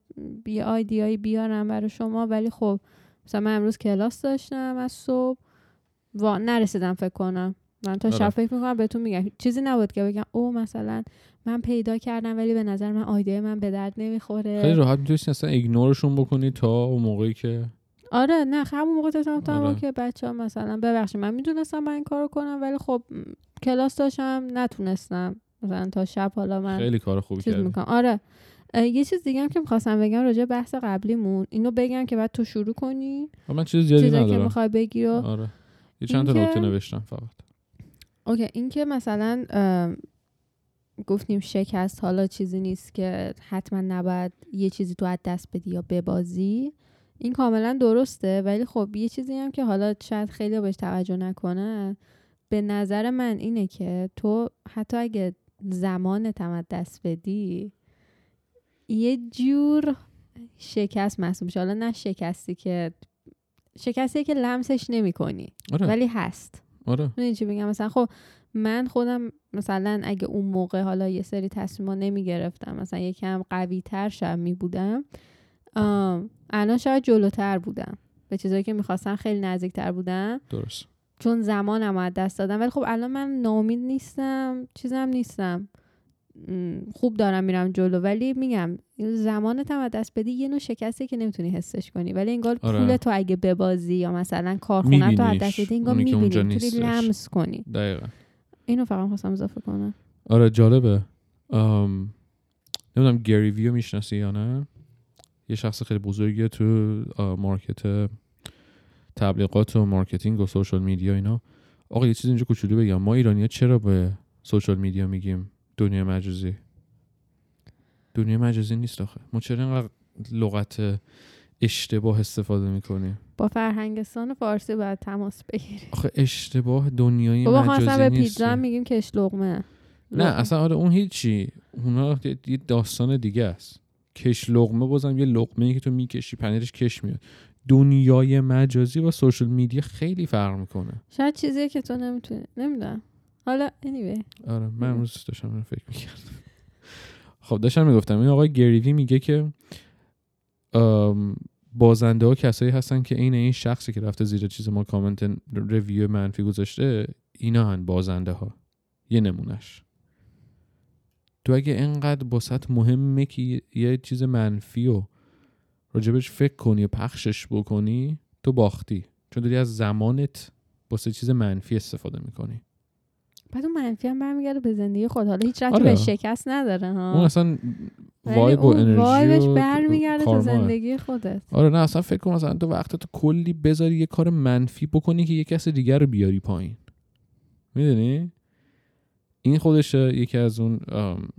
یه آیدیایی بیارم برای شما. ولی خب مثلا من امروز کلاس داشتم از صبح. و نرسیدم فکر کنم. من تا شب
آره.
فکر می‌کنم بهتون میگم. چیزی نبود که بگم او مثلا من پیدا کردم ولی به نظر من آیدیای من به درد نمی‌خوره.
خیلی راحت می‌تونستی اصلا ایگنورشون بکنی تا اون موقعی که
آره نه خب همون موقع تصمیم گرفتم
آره.
که بچه ها مثلا ببخشید من می‌دونستم من این کارو کنم ولی خب کلاس داشتم نتونستم. مثلا تا شب حالا من
خیلی کار خوبی
چیز می‌کنم. آره. یه چیز دیگه هم که می‌خواستم بگم راجع به بحث قبلیمون اینو بگم که بعد تو شروع کنی.
من چیز زیادی
چیزایی که
ندارم.
می‌خوای بگی رو
آره. یه چند تا نکته نوشتم فقط.
اوکی این که مثلا گفتیم شکست حالا چیزی نیست که حتما نباید یه چیزی تو از دست بدی یا ببازی. این کاملا درسته ولی خب یه چیزی هم که حالا شاید خیلی بهش توجه نکنن به نظر من اینه که تو حتی اگه زمانت هم از دست بدی یه جور شکست محسوب میشه. حالا نه شکستی که شکستی که لمسش نمی کنی
آره.
ولی هست.
آره.
می‌دونی چی بگم مثلا خب من خودم مثلا اگه اون موقع حالا یه سری تصمیما نمی گرفتم مثلا یکم قوی تر شب می بودم الان شاید جلوتر بودم. به چیزایی که می‌خواستم خیلی نزدیک تر بودم.
درست.
چون زمانم از دست دادم. ولی خب الان من ناامید نیستم چیزم نیستم. خوب دارم میرم جلو ولی میگم زمانت هم دست بدی یه نوع شکسته که نمی‌تونی حسش کنی. ولی انگار
آره.
پول تو اگه ببازی یا مثلا کارخونه تو از. دست بدی انگار می‌بینی
نیستش.
لمس کنی.
دقیقا.
اینو فقط خواستم اضافه کنم.
آره جالبه. ام، نمی‌دونم گری ویو می‌شناسی یا نه؟ یه شخص خیلی بزرگیه تو market تبلیغات و marketing و social media اینا. آقا یه چیز اینجا کوچولو بگم. ما ایرانی چرا به social media میگیم؟ دنیای مجازی. دنیای مجازی نیست آخه. ما چرا اینقدر لغت اشتباه استفاده می‌کنیم؟
با فرهنگستان فارسی باید تماس بگیری
آخه اشتباه دنیای
بابا
مجازی
به
نیست.
پیتزا هم میگیم کش لقمه.
نه. اصلا آره اون هیچی. اونا یه- داستان دیگه است. کش لقمه بازم یه لقمه ای که تو می‌کشی پنیرش کش میاد. دنیای مجازی و سوشال میدیا خیلی فرق می‌کنه.
شاید چیزیه که تو نمی‌تونی نمی‌دونم. حالا anyway.
آره من امروز داشتم اینو فکر می‌کردم. خب داشتم می‌گفتم این آقای گریوی میگه که بازنده ها کسایی هستن که عین این شخصی که رفته زیر چیز ما کامنت ریویو منفی گذاشته اینا هن بازنده ها. یه نمونش تو اگه انقدر باست مهمه که یه چیز منفی و راجبش فکر کنی و پخشش بکنی تو باختی. چون داری از زمانت واسه چیز منفی استفاده می‌کنی.
بعد اون منفی هم برمیگرده به زندگی خود. حالا هیچ ربطی
آره.
به شکست نداره ها.
اون اصلا وایب و انرژی
وایبش برمیگرده تو. زندگی خودت.
آره نه اصلا فکر کن مثلا تو وقت تو کلی بذاری یه کار منفی بکنی که یه کس دیگر رو بیاری پایین. می‌دونی؟ این خودش یکی از اون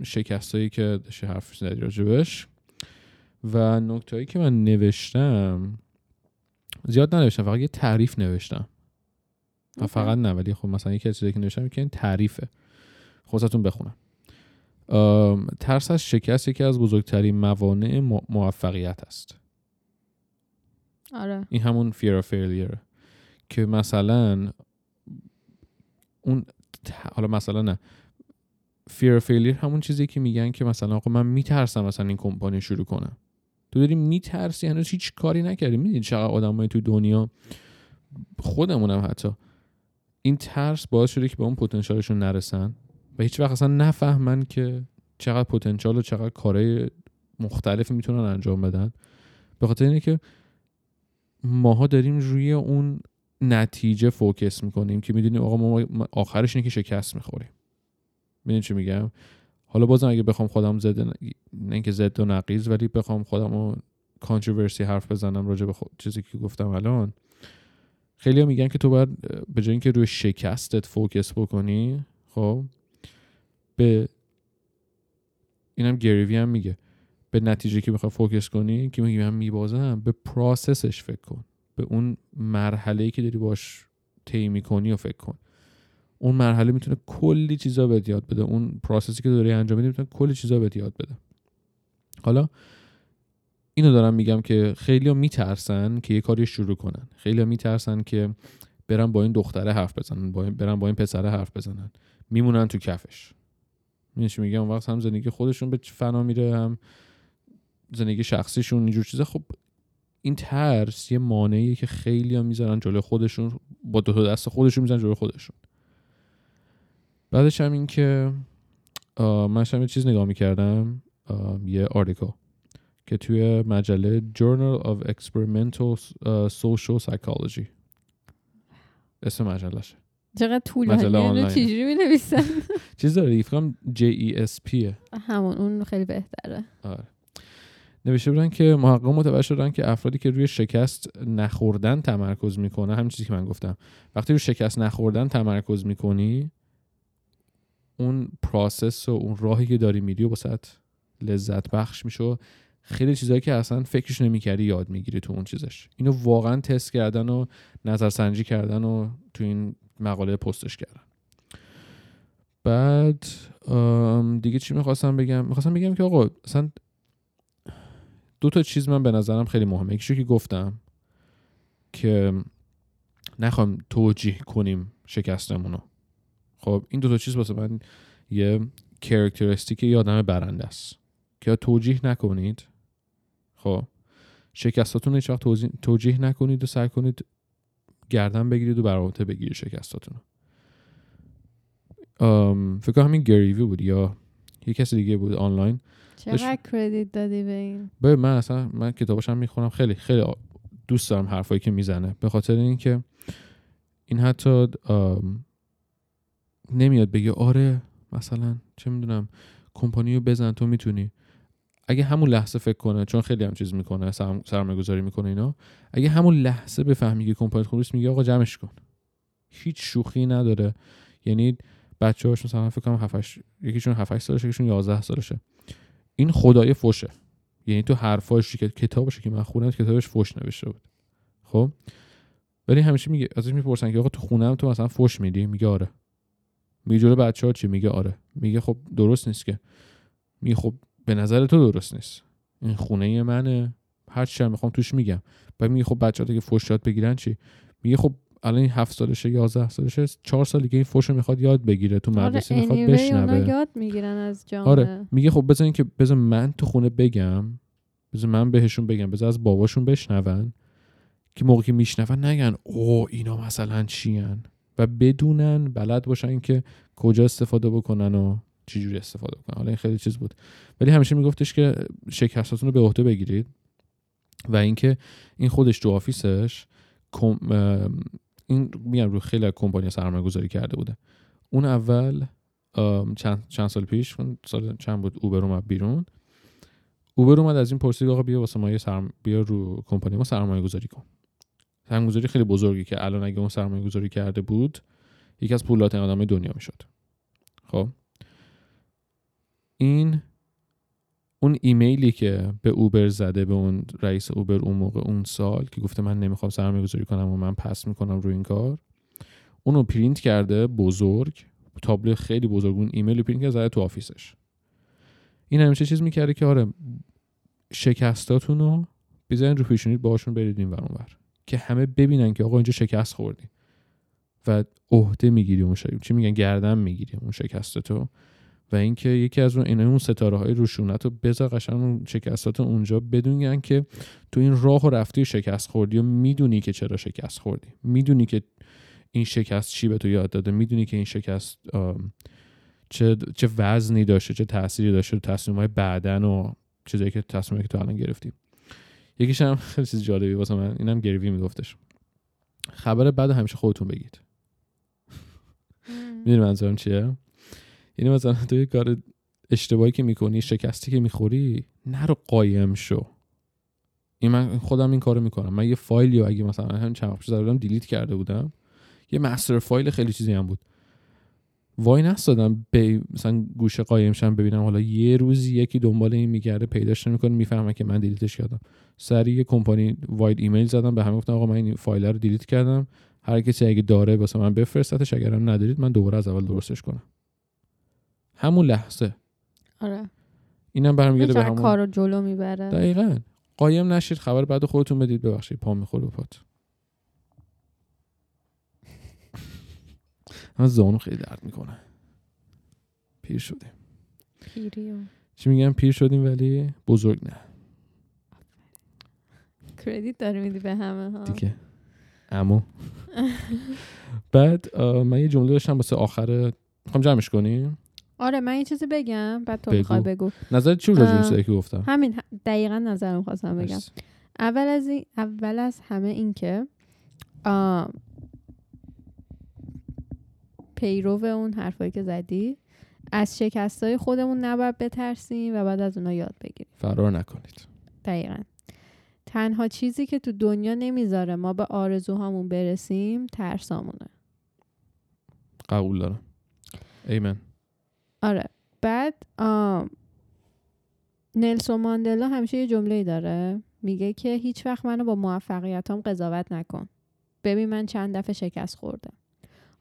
شکستایی که داشته حرف زدی راجبش و نکتهایی که من نوشتم زیاد ننوشتم فقط یه تعریف نوشتم. و. فقط نه ولی خب مثلا یکی از چیزایی که نوشتم که این تعریفه. خودتون بخونم. ترس از شکست یکی از بزرگترین موانع مو- موفقیت است.
آره.
این همون fear of failure. که مثلا اون حالا مثلا نه. fear of failure همون چیزی که میگن که مثلا آقا من میترسم مثلا این کمپانی شروع کنم. تو داری میترسی هنوز هیچ کاری نکردی. می‌دونی چقدر آدمای تو دنیا خودمونم حتی این ترس باعث شده که به اون پتانسیلشون نرسن و هیچ وقت اصلا نفهمن که چقدر پتانسیل و چقدر کارهای مختلفی می‌تونن انجام بدن. به خاطر اینه که ماها داریم روی اون نتیجه focus می‌کنیم که می‌دونیم آقا ما آخرش اینه که شکست می‌خوریم. می‌دونی چی میگم؟ حالا بازم اگه بخوام خودم ضد نه اینکه ضد و نقیض ولی بخوام خودم رو controversy حرف بزنم راجع به خود چیزی که گفتم الان خیلی میگن که تو باید به جای اینکه روی شکستت focus بکنی خب به اینم GaryVee هم میگه. به نتیجه که می‌خوای focus کنی که میگی من میبازم به process ش فکر کن. به اون مرحله که داری باش طی می‌کنی و فکر کن. اون مرحله می‌تونه کلی چیزا بهت یاد بده. اون process ی که داری انجام میدی می‌تونه کلی چیزا بهت یاد بده. حالا اینو دارم میگم که خیلی میترسن که یه کاری شروع کنن. خیلی میترسن که برن با این دختره حرف بزنن یا برن با این پسره حرف بزنن. میمونن تو کفش. چی میگم؟ وقت هم زندگی خودشون به فنا میره هم زندگی شخصیشون اینجور چیزا خب این ترس یه مانعیه که خیلی هم می‌ذارن جلوی خودشون با دو تا دست خودشون می‌زنن جلوی خودشون. بعدش هم این که من یه چیز نگاه می‌کردم یه آرتیکل. که توی مجله Journal of Experimental Social Psychology. اسم مجلهشه.
چقدر طولانی
مجله
اینو
آنلاینه.
چجوری می نویسن *laughs*
چیز داره دیگه فکر کنم JESP
همون اون خیلی بهتره.
آره. نوشته بودن که محقق متوجه شدن که افرادی که روی شکست نخوردن تمرکز می‌کنه همین چیزی که من گفتم. وقتی روی شکست نخوردن تمرکز می‌کنی اون پراسس و اون راهی که داری میری و لذت بخش میشه خیلی چیزایی که اصلا فکرش نمی‌کردی یاد می‌گیری تو اون چیزش. اینو واقعا تست کردن و نظرسنجی کردن و تو این مقاله پستش کردن. بعد دیگه چی می‌خواستم بگم؟ می‌خواستم بگم که آقا اصلا دو تا چیز من به نظرم خیلی مهمه. یکیشو که گفتم که نخوایم توجیه کنیم شکستمونو. خب این دو تا چیز واسه من یه کرکترستیک یه آدم برنده است. که توجیه نکنید. خب. شکستاتون رو هیچ وقت توجیه نکنید و سعی کنید گردن بگیرید و برآورده بگیرید شکستاتون فکر کنم همین گریوی بود یا یه کسی دیگه بود آنلاین.
چقدر کردیت دادی به این؟
به من اصلا من کتاباشم می‌خونم. خیلی خیلی دوست دارم حرفایی که می‌زنه. به خاطر اینکه این حتی نمیاد بگه آره مثلا چه می‌دونم کمپانی رو بزن تو می‌تونی. اگه همون لحظه فکر کنه چون خیلی هم چیز می‌کنه سرمایه گذاری می‌کنه اینا اگه همون لحظه بفهمی که کمپانی خوب نیست میگه آقا جمعش کن. هیچ شوخی نداره. یعنی بچه هاش مثلا فکر کنم 7 یکیشون 7 سالشه یکیشون 11 سالشه. این خدای فوشه. یعنی تو حرفاش که کتابش که من خوندم کتابش فوش نوشته بود. خب؟ ولی همیشه میگه ازش می‌پرسن که آقا تو خونم تو مثلا فوش میدی؟ میگه آره. میگه جلو بچه چی؟ میگه آره. میگه خب درست نیست که. میگه خب به نظر تو درست نیست. این خونه منه. هر چی می‌خوام توش میگم. بعد میگه خب بچه ها که فوش یاد بگیرن چی؟ میگه خب الان این هفت سالشه یازده سالشه چهار سال دیگه این فوش رو می‌خواد یاد بگیره تو مدرسه
آره
می‌خواد بشنوه.
یاد می‌گیرن از جامعه.
آره میگه خب بذار که بذار من تو خونه بگم بذار من بهشون بگم بذار از باباشون بشنون. که موقعی که میشنون نگن او اینا مثلا چیان و بدونن بلد باشن که کجا استفاده بکنن و چجوری استفاده بکنن حالا این خیلی چیز بود. ولی همیشه میگفتش که شکستاتون رو به عهده بگیرید و اینکه این خودش تو آفیسش این میگم رو خیلی کمپانی سرمایه گذاری کرده بوده. اون اول چند, چند سال پیش سال چند بود؟ اوبر اومد بیرون. اوبر اومد از این پرسید آقا بیا واسه ما یه سرم... بیا رو کمپانی ما سرمایه گذاری کن. سرمایه گذاری خیلی بزرگی که الان اگه اون سرمایه گذاری کرده بود یکی از پولدارترین آدمای دنیا می‌شد. خب؟ این اون ایمیلی که به اوبر زده به اون رئیس اوبر اون موقع اون سال که گفته من نمی‌خوام سرمایه گذاری کنم و من pass می‌کنم روی این کار اونو پرینت کرده بزرگ تابلو خیلی بزرگ اون ایمیل رو پرینت کرده زده تو office ش. این همیشه چیز می‌کرده که آره شکستاتون رو بزنین رو پیشونید باشون برید این ور که همه ببینن که آقا اینجا شکست خوردی. و عهده می‌گیری اون شکست چی میگن؟ گردن می‌گیری اون شکستاتو. و اینکه یکی از اون اینا اون ستاره های روشونت رو بذار قشنگ اون شکستات اونجا بدونن که تو این راه و رفتی شکست خوردی و می‌دونی که چرا شکست خوردی. می‌دونی که این شکست چی به تو یاد داده. می‌دونی که این شکست چه چه وزنی داشته چه تأثیری داشته تو تصمیم های بعدن و چیزایی که تصمیمی که تو الان گرفتیم یکیش هم خیلی *laughs* چیز جالبی واسه من اینم گریوی میگفتش. خبر بعد همیشه خودتون بگید. می‌دونی منظورم چیه؟ یعنی مثلا تو یه کار اشتباهی که می‌کنی شکستی که می‌خوری نرو قایم شو. این من خودم این کارو می‌کنم. من یه فایلی اگه مثلا هم چند وقت بودم دیلیت کرده بودم. یه master file خیلی چیزی هم بود. واینستادم به مثلا گوشه قایم شم ببینم. حالا یه روزی یکی دنبال این میگرده پیداش نمی‌کنه می‌فهمه که من delete ش کردم. سریع یه company wide ایمیل زدم به همه گفتم آقا من این فایل رو delete کردم. هر کسی اگه داره واسه من بفرستتش اگرم ندارید من دوباره از اول درستش کنم. همون لحظه.
آره.
اینم برمیگرده به همون
کار رو جلو می‌بره.
دقیقا. قایم نشید خبر بد خودتون بدید ببخشید. پا می‌خوره پات. *laughs* من زانو خیلی درد می‌کنه. پیر شدیم.
پیری و
چی میگم پیر شدیم ولی بزرگ نه.
کردیت داری میدی به همه ها؟
دیگه. امو *laughs* بعد من یه جمله داشتم واسه آخر می‌خوام جمعش کنیم.
آره من یه چیزی بگم بعد تو
بگو.
می‌خوای بگو.
نظرت چی راجع که گفتم؟
همین دقیقا نظرم خواستم بگم. اول از این اول از همه این که پیرو اون حرفایی که زدی از شکستای خودمون نباید بترسیم و بعد از اونا یاد بگیریم.
فرار نکنید.
دقیقا. تنها چیزی که تو دنیا نمی‌ذاره ما به آرزوهامون برسیم ترسامونه.
قبول دارم. ایمن
آره. بعد نلسون ماندلا همیشه یه جمله ای داره. میگه که هیچ وقت منو با موفقیتام قضاوت نکن. ببین من چند دفعه شکست خوردم.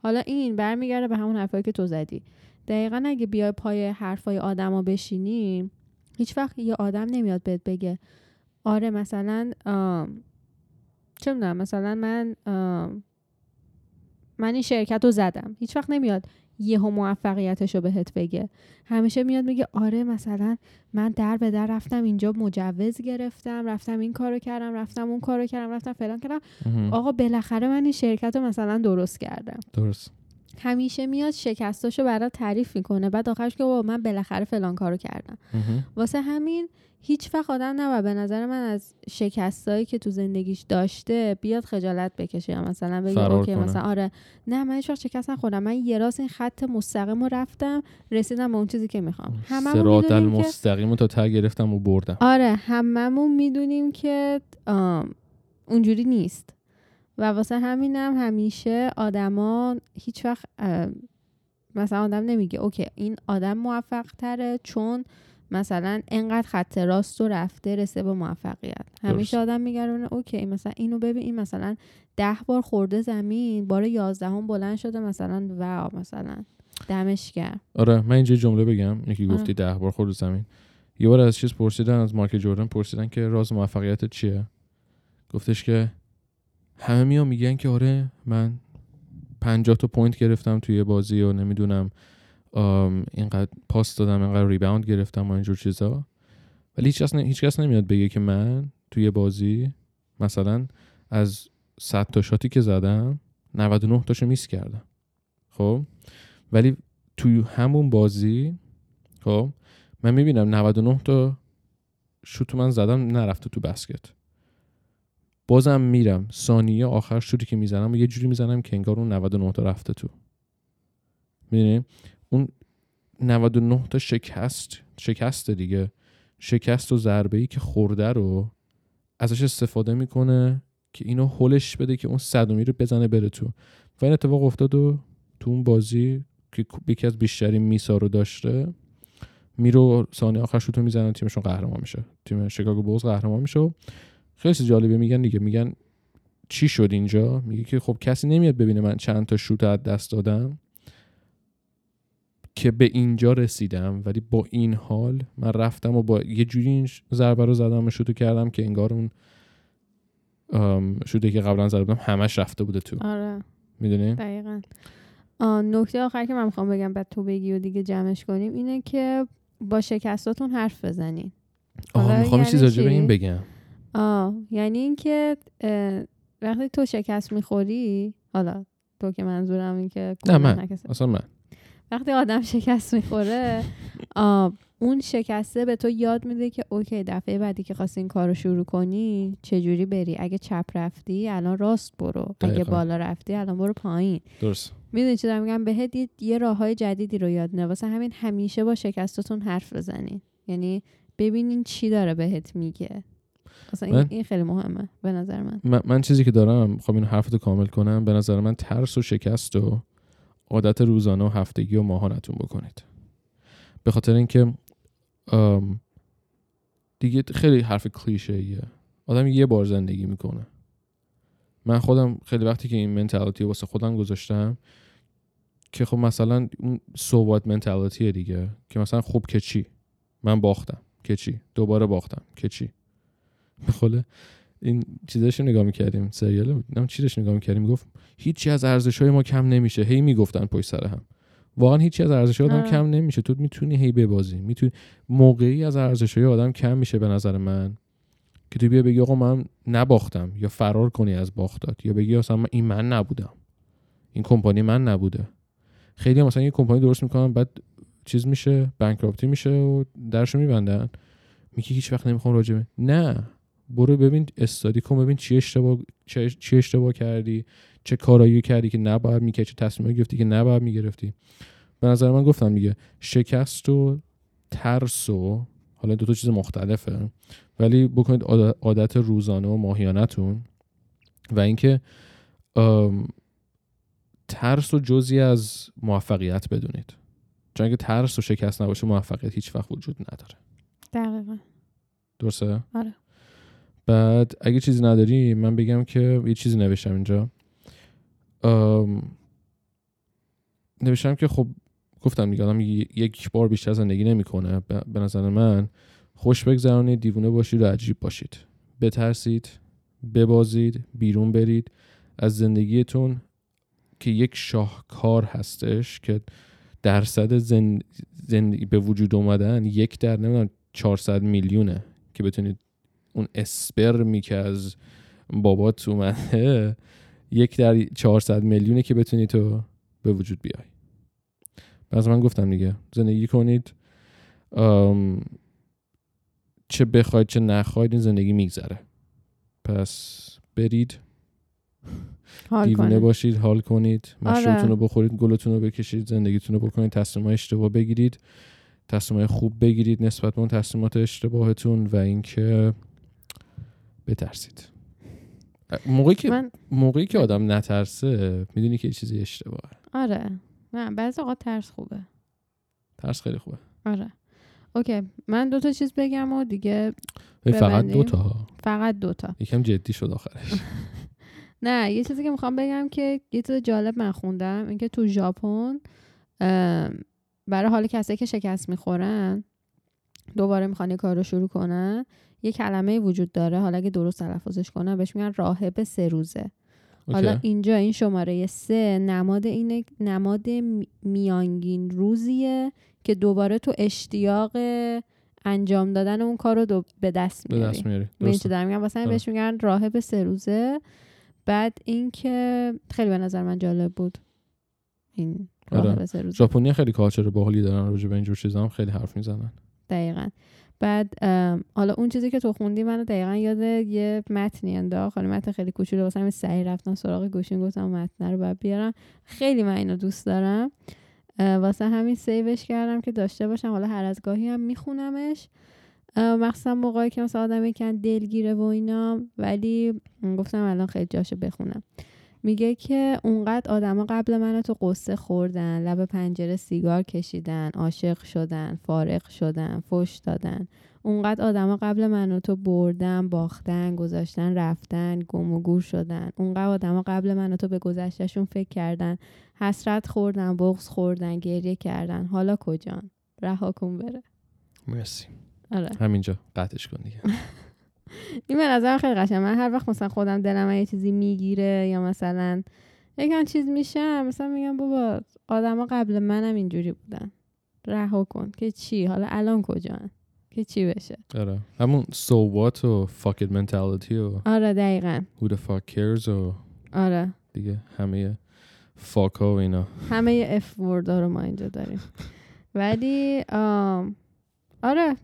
حالا این برمیگرده به همون حرفایی که تو زدی. دقیقا اگه بیای پای حرفای آدما بشینی هیچ وقت یه آدم نمیاد بهت بگه آره مثلا چه می‌دونم مثلا من من این شرکت رو زدم. هیچ وقت نمیاد یهو موفقیتش رو بهت بگه. همیشه میاد میگه آره مثلا من در به در رفتم اینجا مجوز گرفتم رفتم این کارو کردم رفتم اون کارو کردم رفتم فلان کردم. آقا بالاخره من این شرکت رو مثلا درست کردم.
درست.
همیشه میاد شکستاشو برات تعریف می‌کنه. بعد آخرش که بابا من بالاخره فلان کارو کردم. واسه همین هیچ وقت آدم نباید به نظر من از شکستایی که تو زندگیش داشته بیاد خجالت بکشه یا مثلا بگه اوکی
کنه.
مثلا آره. نه من هیچ وقت شکست نخوردم. من یه راست این خط مستقیم رو رفتم رسیدم به اون چیزی که می‌خوام. هممون
سرات
می‌دونیم
رو تا ته گرفتم و بردم.
آره هممون می‌دونیم که آم، اونجوری نیست. و واسه همینم همیشه آدما هیچ وقت مثلا آدم نمیگه اوکی این آدم موفق تره چون مثلا انقدر خط راست و رفته رسه به موفقیت. همیشه آدم میگرونه اوکی مثلا اینو ببین این مثلا ده بار خورده زمین بار یازدهم بلند شده مثلا wow مثلا دمش گرم.
آره من اینجا جمله بگم
آره.
گفتی ده بار خورد زمین. یه بار از چیز پرسیدن از مایکل جوردن پرسیدن که راز موفقیت چیه؟ گفتش که همه میان میگن که آره من 50 تا point گرفتم توی بازی و نمی‌دونم اینقدر پاس دادم اینقدر rebound گرفتم و اینجور چیزا. ولی هیچ کس, هیچ کس نمیاد بگه که من توی بازی مثلا از 100 تا شاتی که زدم 99 تاشو میس کردم. خب؟ ولی توی همون بازی خب؟ من می‌بینم 99 تا شوت من زدم نرفته تو بسکت. بازم میرم. ثانیه آخر شوتی که می‌زنم و یه جوری می‌زنم که انگار اون 99 تا رفته تو. می‌دونی؟ اون 99 تا شکست شکست دیگه. شکست و ضربه ای که خورده رو ازش استفاده می‌کنه که اینو هلش بده که اون صدومی رو بزنه بره تو. و این اتفاق افتاد و تو اون بازی که یکی از بیشترین میسا رو داشته میرو ثانیه آخر شوتو می‌زنن تیمشون قهرمان میشه. تیم شیکاگو بولز قهرمان میشه خیلی جالبه. میگن دیگه میگن چی شد اینجا؟ میگه که خب کسی نمیاد ببینه من چند تا شوت از دست دادم که به اینجا رسیدم. ولی با این حال من رفتم و با یه جوری این ضربه رو زدم و شوتو کردم که انگار اون شوتی که قبلا زده بودم همش رفته بوده تو.
آره.
می‌دونی؟
دقیقا. نکته آخر که من می‌خوام بگم بعد تو بگی و دیگه جمعش کنیم اینه که با شکستاتون حرف بزنین.
آها می‌خوام یه چیز
یعنی
راجع به این؟ بگم.
آه یعنی اینکه وقتی تو شکست می‌خوری حالا تو که منظورم این که
نه من. اصلا من.
وقتی آدم شکست می‌خوره اون شکسته به تو یاد میده که اوکی دفعه بعدی که خواستی این کار رو شروع کنی چجوری بری؟ اگه چپ رفتی الان راست برو. اگه
دقیقاً.
بالا رفتی الان برو پایین.
درست
می‌دونی چی دارم میگم؟ بهت یه- یه راه های جدیدی رو یاد میده. واسه همین همیشه با شکستاتون حرف بزنین یعنی ببینین چی داره بهت میگه. اصلا این,
من-
این خیلی مهمه به نظر من.
من, من چیزی که دارم می‌خوام این حرفتو کامل کنم به نظر من ترس و شکست و عادت روزانه و هفتگی و ماهانتون بکنید. به خاطر اینکه دیگه خیلی حرف کلیشه ایه آدم یه بار زندگی می‌کنه. من خودم خیلی وقتی که این منتالیتی واسه خودم گذاشتم که خب مثلا اون سووات منتالیتیه دیگه که مثلا خب که چی؟ من باختم. که چی؟ دوباره باختم. که چی؟ بخوله این چیزاشو نگاه می‌کردیم سریال بود. نم چیزش نگاه می‌کردیم. می‌گفت هیچی از ارزش های ما کم نمیشه. هی می‌گفتن پشت سر هم. واقعا هیچی از ارزش آدم. کم نمیشه. تو می‌تونی هی ببازی. می‌تونی موقعی از ارزش های آدم کم میشه به نظر من که تو بیا بگی آقا من نباختم یا فرار کنی از باختات یا بگی اصلا من این من نبودم. این کمپانی من نبوده. خیلی مثلا یه کمپانی درست می‌کنن بعد چیز میشه بانکراپتی میشه و درشو میبندن. میگه هیچ وقت نمی‌خوام راجبه نه. برو ببین استادی کن ببین چی اشتباه چه- چی اشتباه کردی چه کارایی کردی که نباید می‌کردی چه تصمیمی گرفتی که نباید می‌گرفتی. به نظر من گفتم دیگه شکست و ترس و حالا دو تا چیز مختلفه. ولی بکنید عاد- عادت روزانه و ماهیانتون و اینکه ترس و جزی از موفقیت بدونید. چون اگه ترس و شکست نباشه موفقیت هیچ وقت وجود نداره.
دقیقا.
درسته؟
آره.
بعد اگه چیزی نداری من بگم که یه چیزی نوشتم اینجا. نوشتم که خب گفتم دیگه آدم یک بار بیشتر زندگی نمی‌کنه. به نظر من خوش بگذرانید دیوونه باشید و عجیب باشید. بترسید ببازید بیرون برید. از زندگیتون که یک شاهکار هستش که درصد زن... زندگی به وجود اومدن یک در نمی‌دونم 400 میلیونه که بتونید اون اسپرمی که از بابات اومده یک در 400 میلیونه که بتونی تو به وجود بیای پس من گفتم دیگه زندگی کنید چه بخواید چه نخواید این زندگی میگذره پس برید دیوونه. باشید حال کنید مشروبتون
آره.
رو بخورید گلتون رو بکشید زندگیتون رو بکنید تصمیمات اشتباه بگیرید تصمیمات خوب بگیرید نسبت به اون تصمیمات اشتباهتون و اینکه بترسید. موقعی که
من
موقعی که آدم نترسه می‌دونی که یه چیزی اشتباهه.
آره. نه بعضی اوقات ترس خوبه.
ترس خیلی خوبه.
آره. اوکی. من دو تا چیز بگم و دیگه
فقط. دو تا.
فقط دوتا
یکم جدی شد آخرش. *laughs*
نه یه چیزی که می‌خوام بگم که یه چیز جالب من خوندم اینکه تو ژاپن برای حال کسایی که شکست می‌خورن دوباره می‌خوان یه کار رو شروع کنن. یه کلمه وجود داره. حالا اگه درست تلفظش کنم بهش میگن راهب سه روزه. حالا
اوکی.
اینجا این شماره سه نماد اینه نماد می- میانگین روزیه که دوباره تو اشتیاق انجام دادن اون کار رو دو به دست
به
میاری.
دست میاری
به دارم میگم؟ واسه همین
آره.
بهش میگن راهب سه روزه. بعد اینکه خیلی به نظر من جالب بود. این
آره.
راهب سه روزه.
ژاپنی خیلی کالچر باحالی دارن راجع به اینجور چیزا هم خیلی حرف می‌زنن.
دقیقا. بعد حالا اون چیزی که تو خوندی منو دقیقا یاد یه متنی انداخت. حالا متن خیلی کوچولو واسه همین سعی رفتم سراغ گوشین گفتم متن رو باید بیارم. خیلی من اینو دوست دارم. واسه همین سیوش کردم که داشته باشم. حالا هر از گاهی هم میخونمش. مخصوصا موقعی که مثلا آدم یکن دلگیره و اینا ولی گفتم الان خیلی جاشه بخونم. میگه که اونقدر آدما قبل منو تو قصه خوردن لب پنجره سیگار کشیدن عاشق شدن فارغ شدن فش دادن. اونقدر آدما قبل منو تو بردن باختن گذاشتن رفتن گم و گور شدن. اونقدر آدما قبل منو تو به گذشتهشون فکر کردن. حسرت خوردن بغض خوردن گریه کردن. حالا کجان؟ رها کن بره.
مرسی.
آره.
همینجا قطعش کن دیگه. *laughs*
این به نظرم خیلی قشنگ من هر وقت مثلا خودم دلم یه چیزی می‌گیره یا مثلا یکم چیز میشم مثلا میگم بابا آدما قبل منم اینجوری بودن. رها کن. که چی؟ حالا الان کجان که چی بشه؟
آره. همون so what و fuck it mentality و
آره دقیقا.
who the fuck cares و
آره.
دیگه همه فاک ها و اینا.
همه اف وردا رو ما اینجا داریم. ولی آم، آره.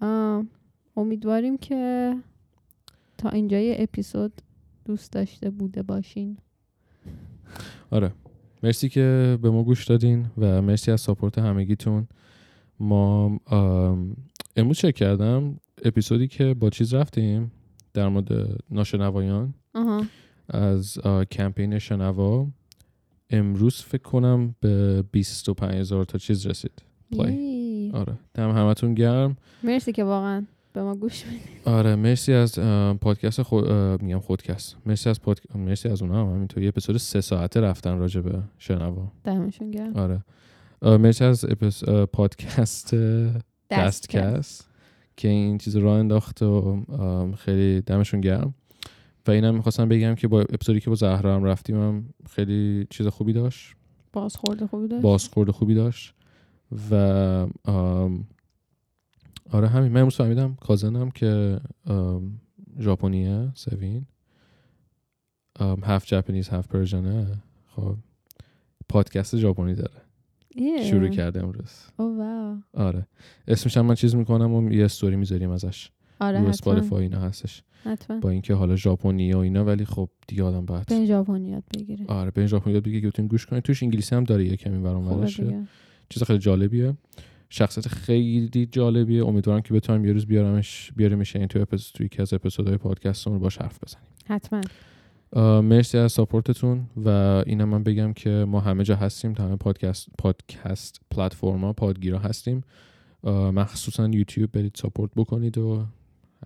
آم، امیدواریم که تا اینجای اپیزود دوست داشته بوده باشین.
آره. مرسی که به ما گوش دادین و مرسی از ساپورت همگیتون. ما امروز چک کردم اپیزودی که با چیز رفتیم در مورد ناشنوایان.
آها.
از آه، کمپین شنوا. امروز فکر کنم به 25 هزار تا چیز رسید. پلی. آره. دم همتون گرم.
مرسی که واقعا به ما گوش می‌دید
آره مرسی از پادکست خود میگم خودکست. مرسی از پاد... مرسی از اونها هم همینطور یه اپیزود سه ساعته رفتن راجع به شنوا.
دمشون گرم.
آره. مرسی از. اه، پادکست دستکست. که این چیز رو انداخت و خیلی دمشون گرم. و اینم می‌خواستم بگم که با اپیزودی که با زهرا هم رفتیم هم خیلی چیز خوبی داشت.
بازخورد خوبی داشت.
بازخورد خوبی داشت. و آره همین. من امروز فهمیدم کازنم که ژاپنیه سوین. هاف ژاپنیز هاف پرژنه خب پادکست ژاپنی داره.
ایه.
شروع کرده امروز.
oh wow
آره. اسمش هم من چیز می‌کنم و یه استوری می‌ذاریم ازش.
آره
رو
حتما.
Spotify اینا هستش.
حتما.
با اینکه حالا ژاپنی و اینا ولی خب دیگه آدم باید
به ژاپنی یاد بگیره.
آره به ژاپنی یاد بگیره که بتونین گوش کنید توش انگلیسی هم داره یه کمی برام. چیز خیلی جالبیه. شخصیت خیلی جالبیه. امیدوارم که بتونم یه روز بیارمش بیاریمش این تو اپیزود تو یکی از اپیزودهای پادکستمون باش حرف بزنیم.
حتما.
مرسی از support تون و اینم من بگم که ما همه جا هستیم. همه پادکست پادکست پلتفرما پادگیرا هستیم. مخصوصا یوتیوب برید support بکنید و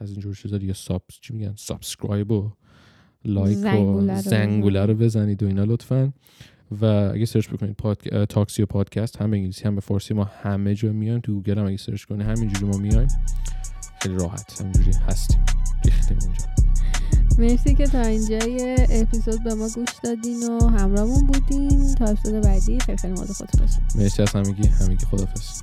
از اینجور چیزا دیگه sub چی میگن؟ subscribe و
like
و
رو
زنگوله رو بزنید و اینا لطفا. و اگه search بکنید پاد... تاکسی و پادکست هم به انگلیسی هم به فارسی ما همه جا میایم. تو گوگل هم اگه search کنید همینجوری ما میایم. خیلی راحت همینجوری هستیم. ریختیم اونجا.
مرسی که تا اینجا یه اپیزود به ما گوش دادین و همراهمون بودین. تا اپیزود بعدی خیلی خیلی مواظب خودتون باشین.
مرسی از همگی. همگی خدافظ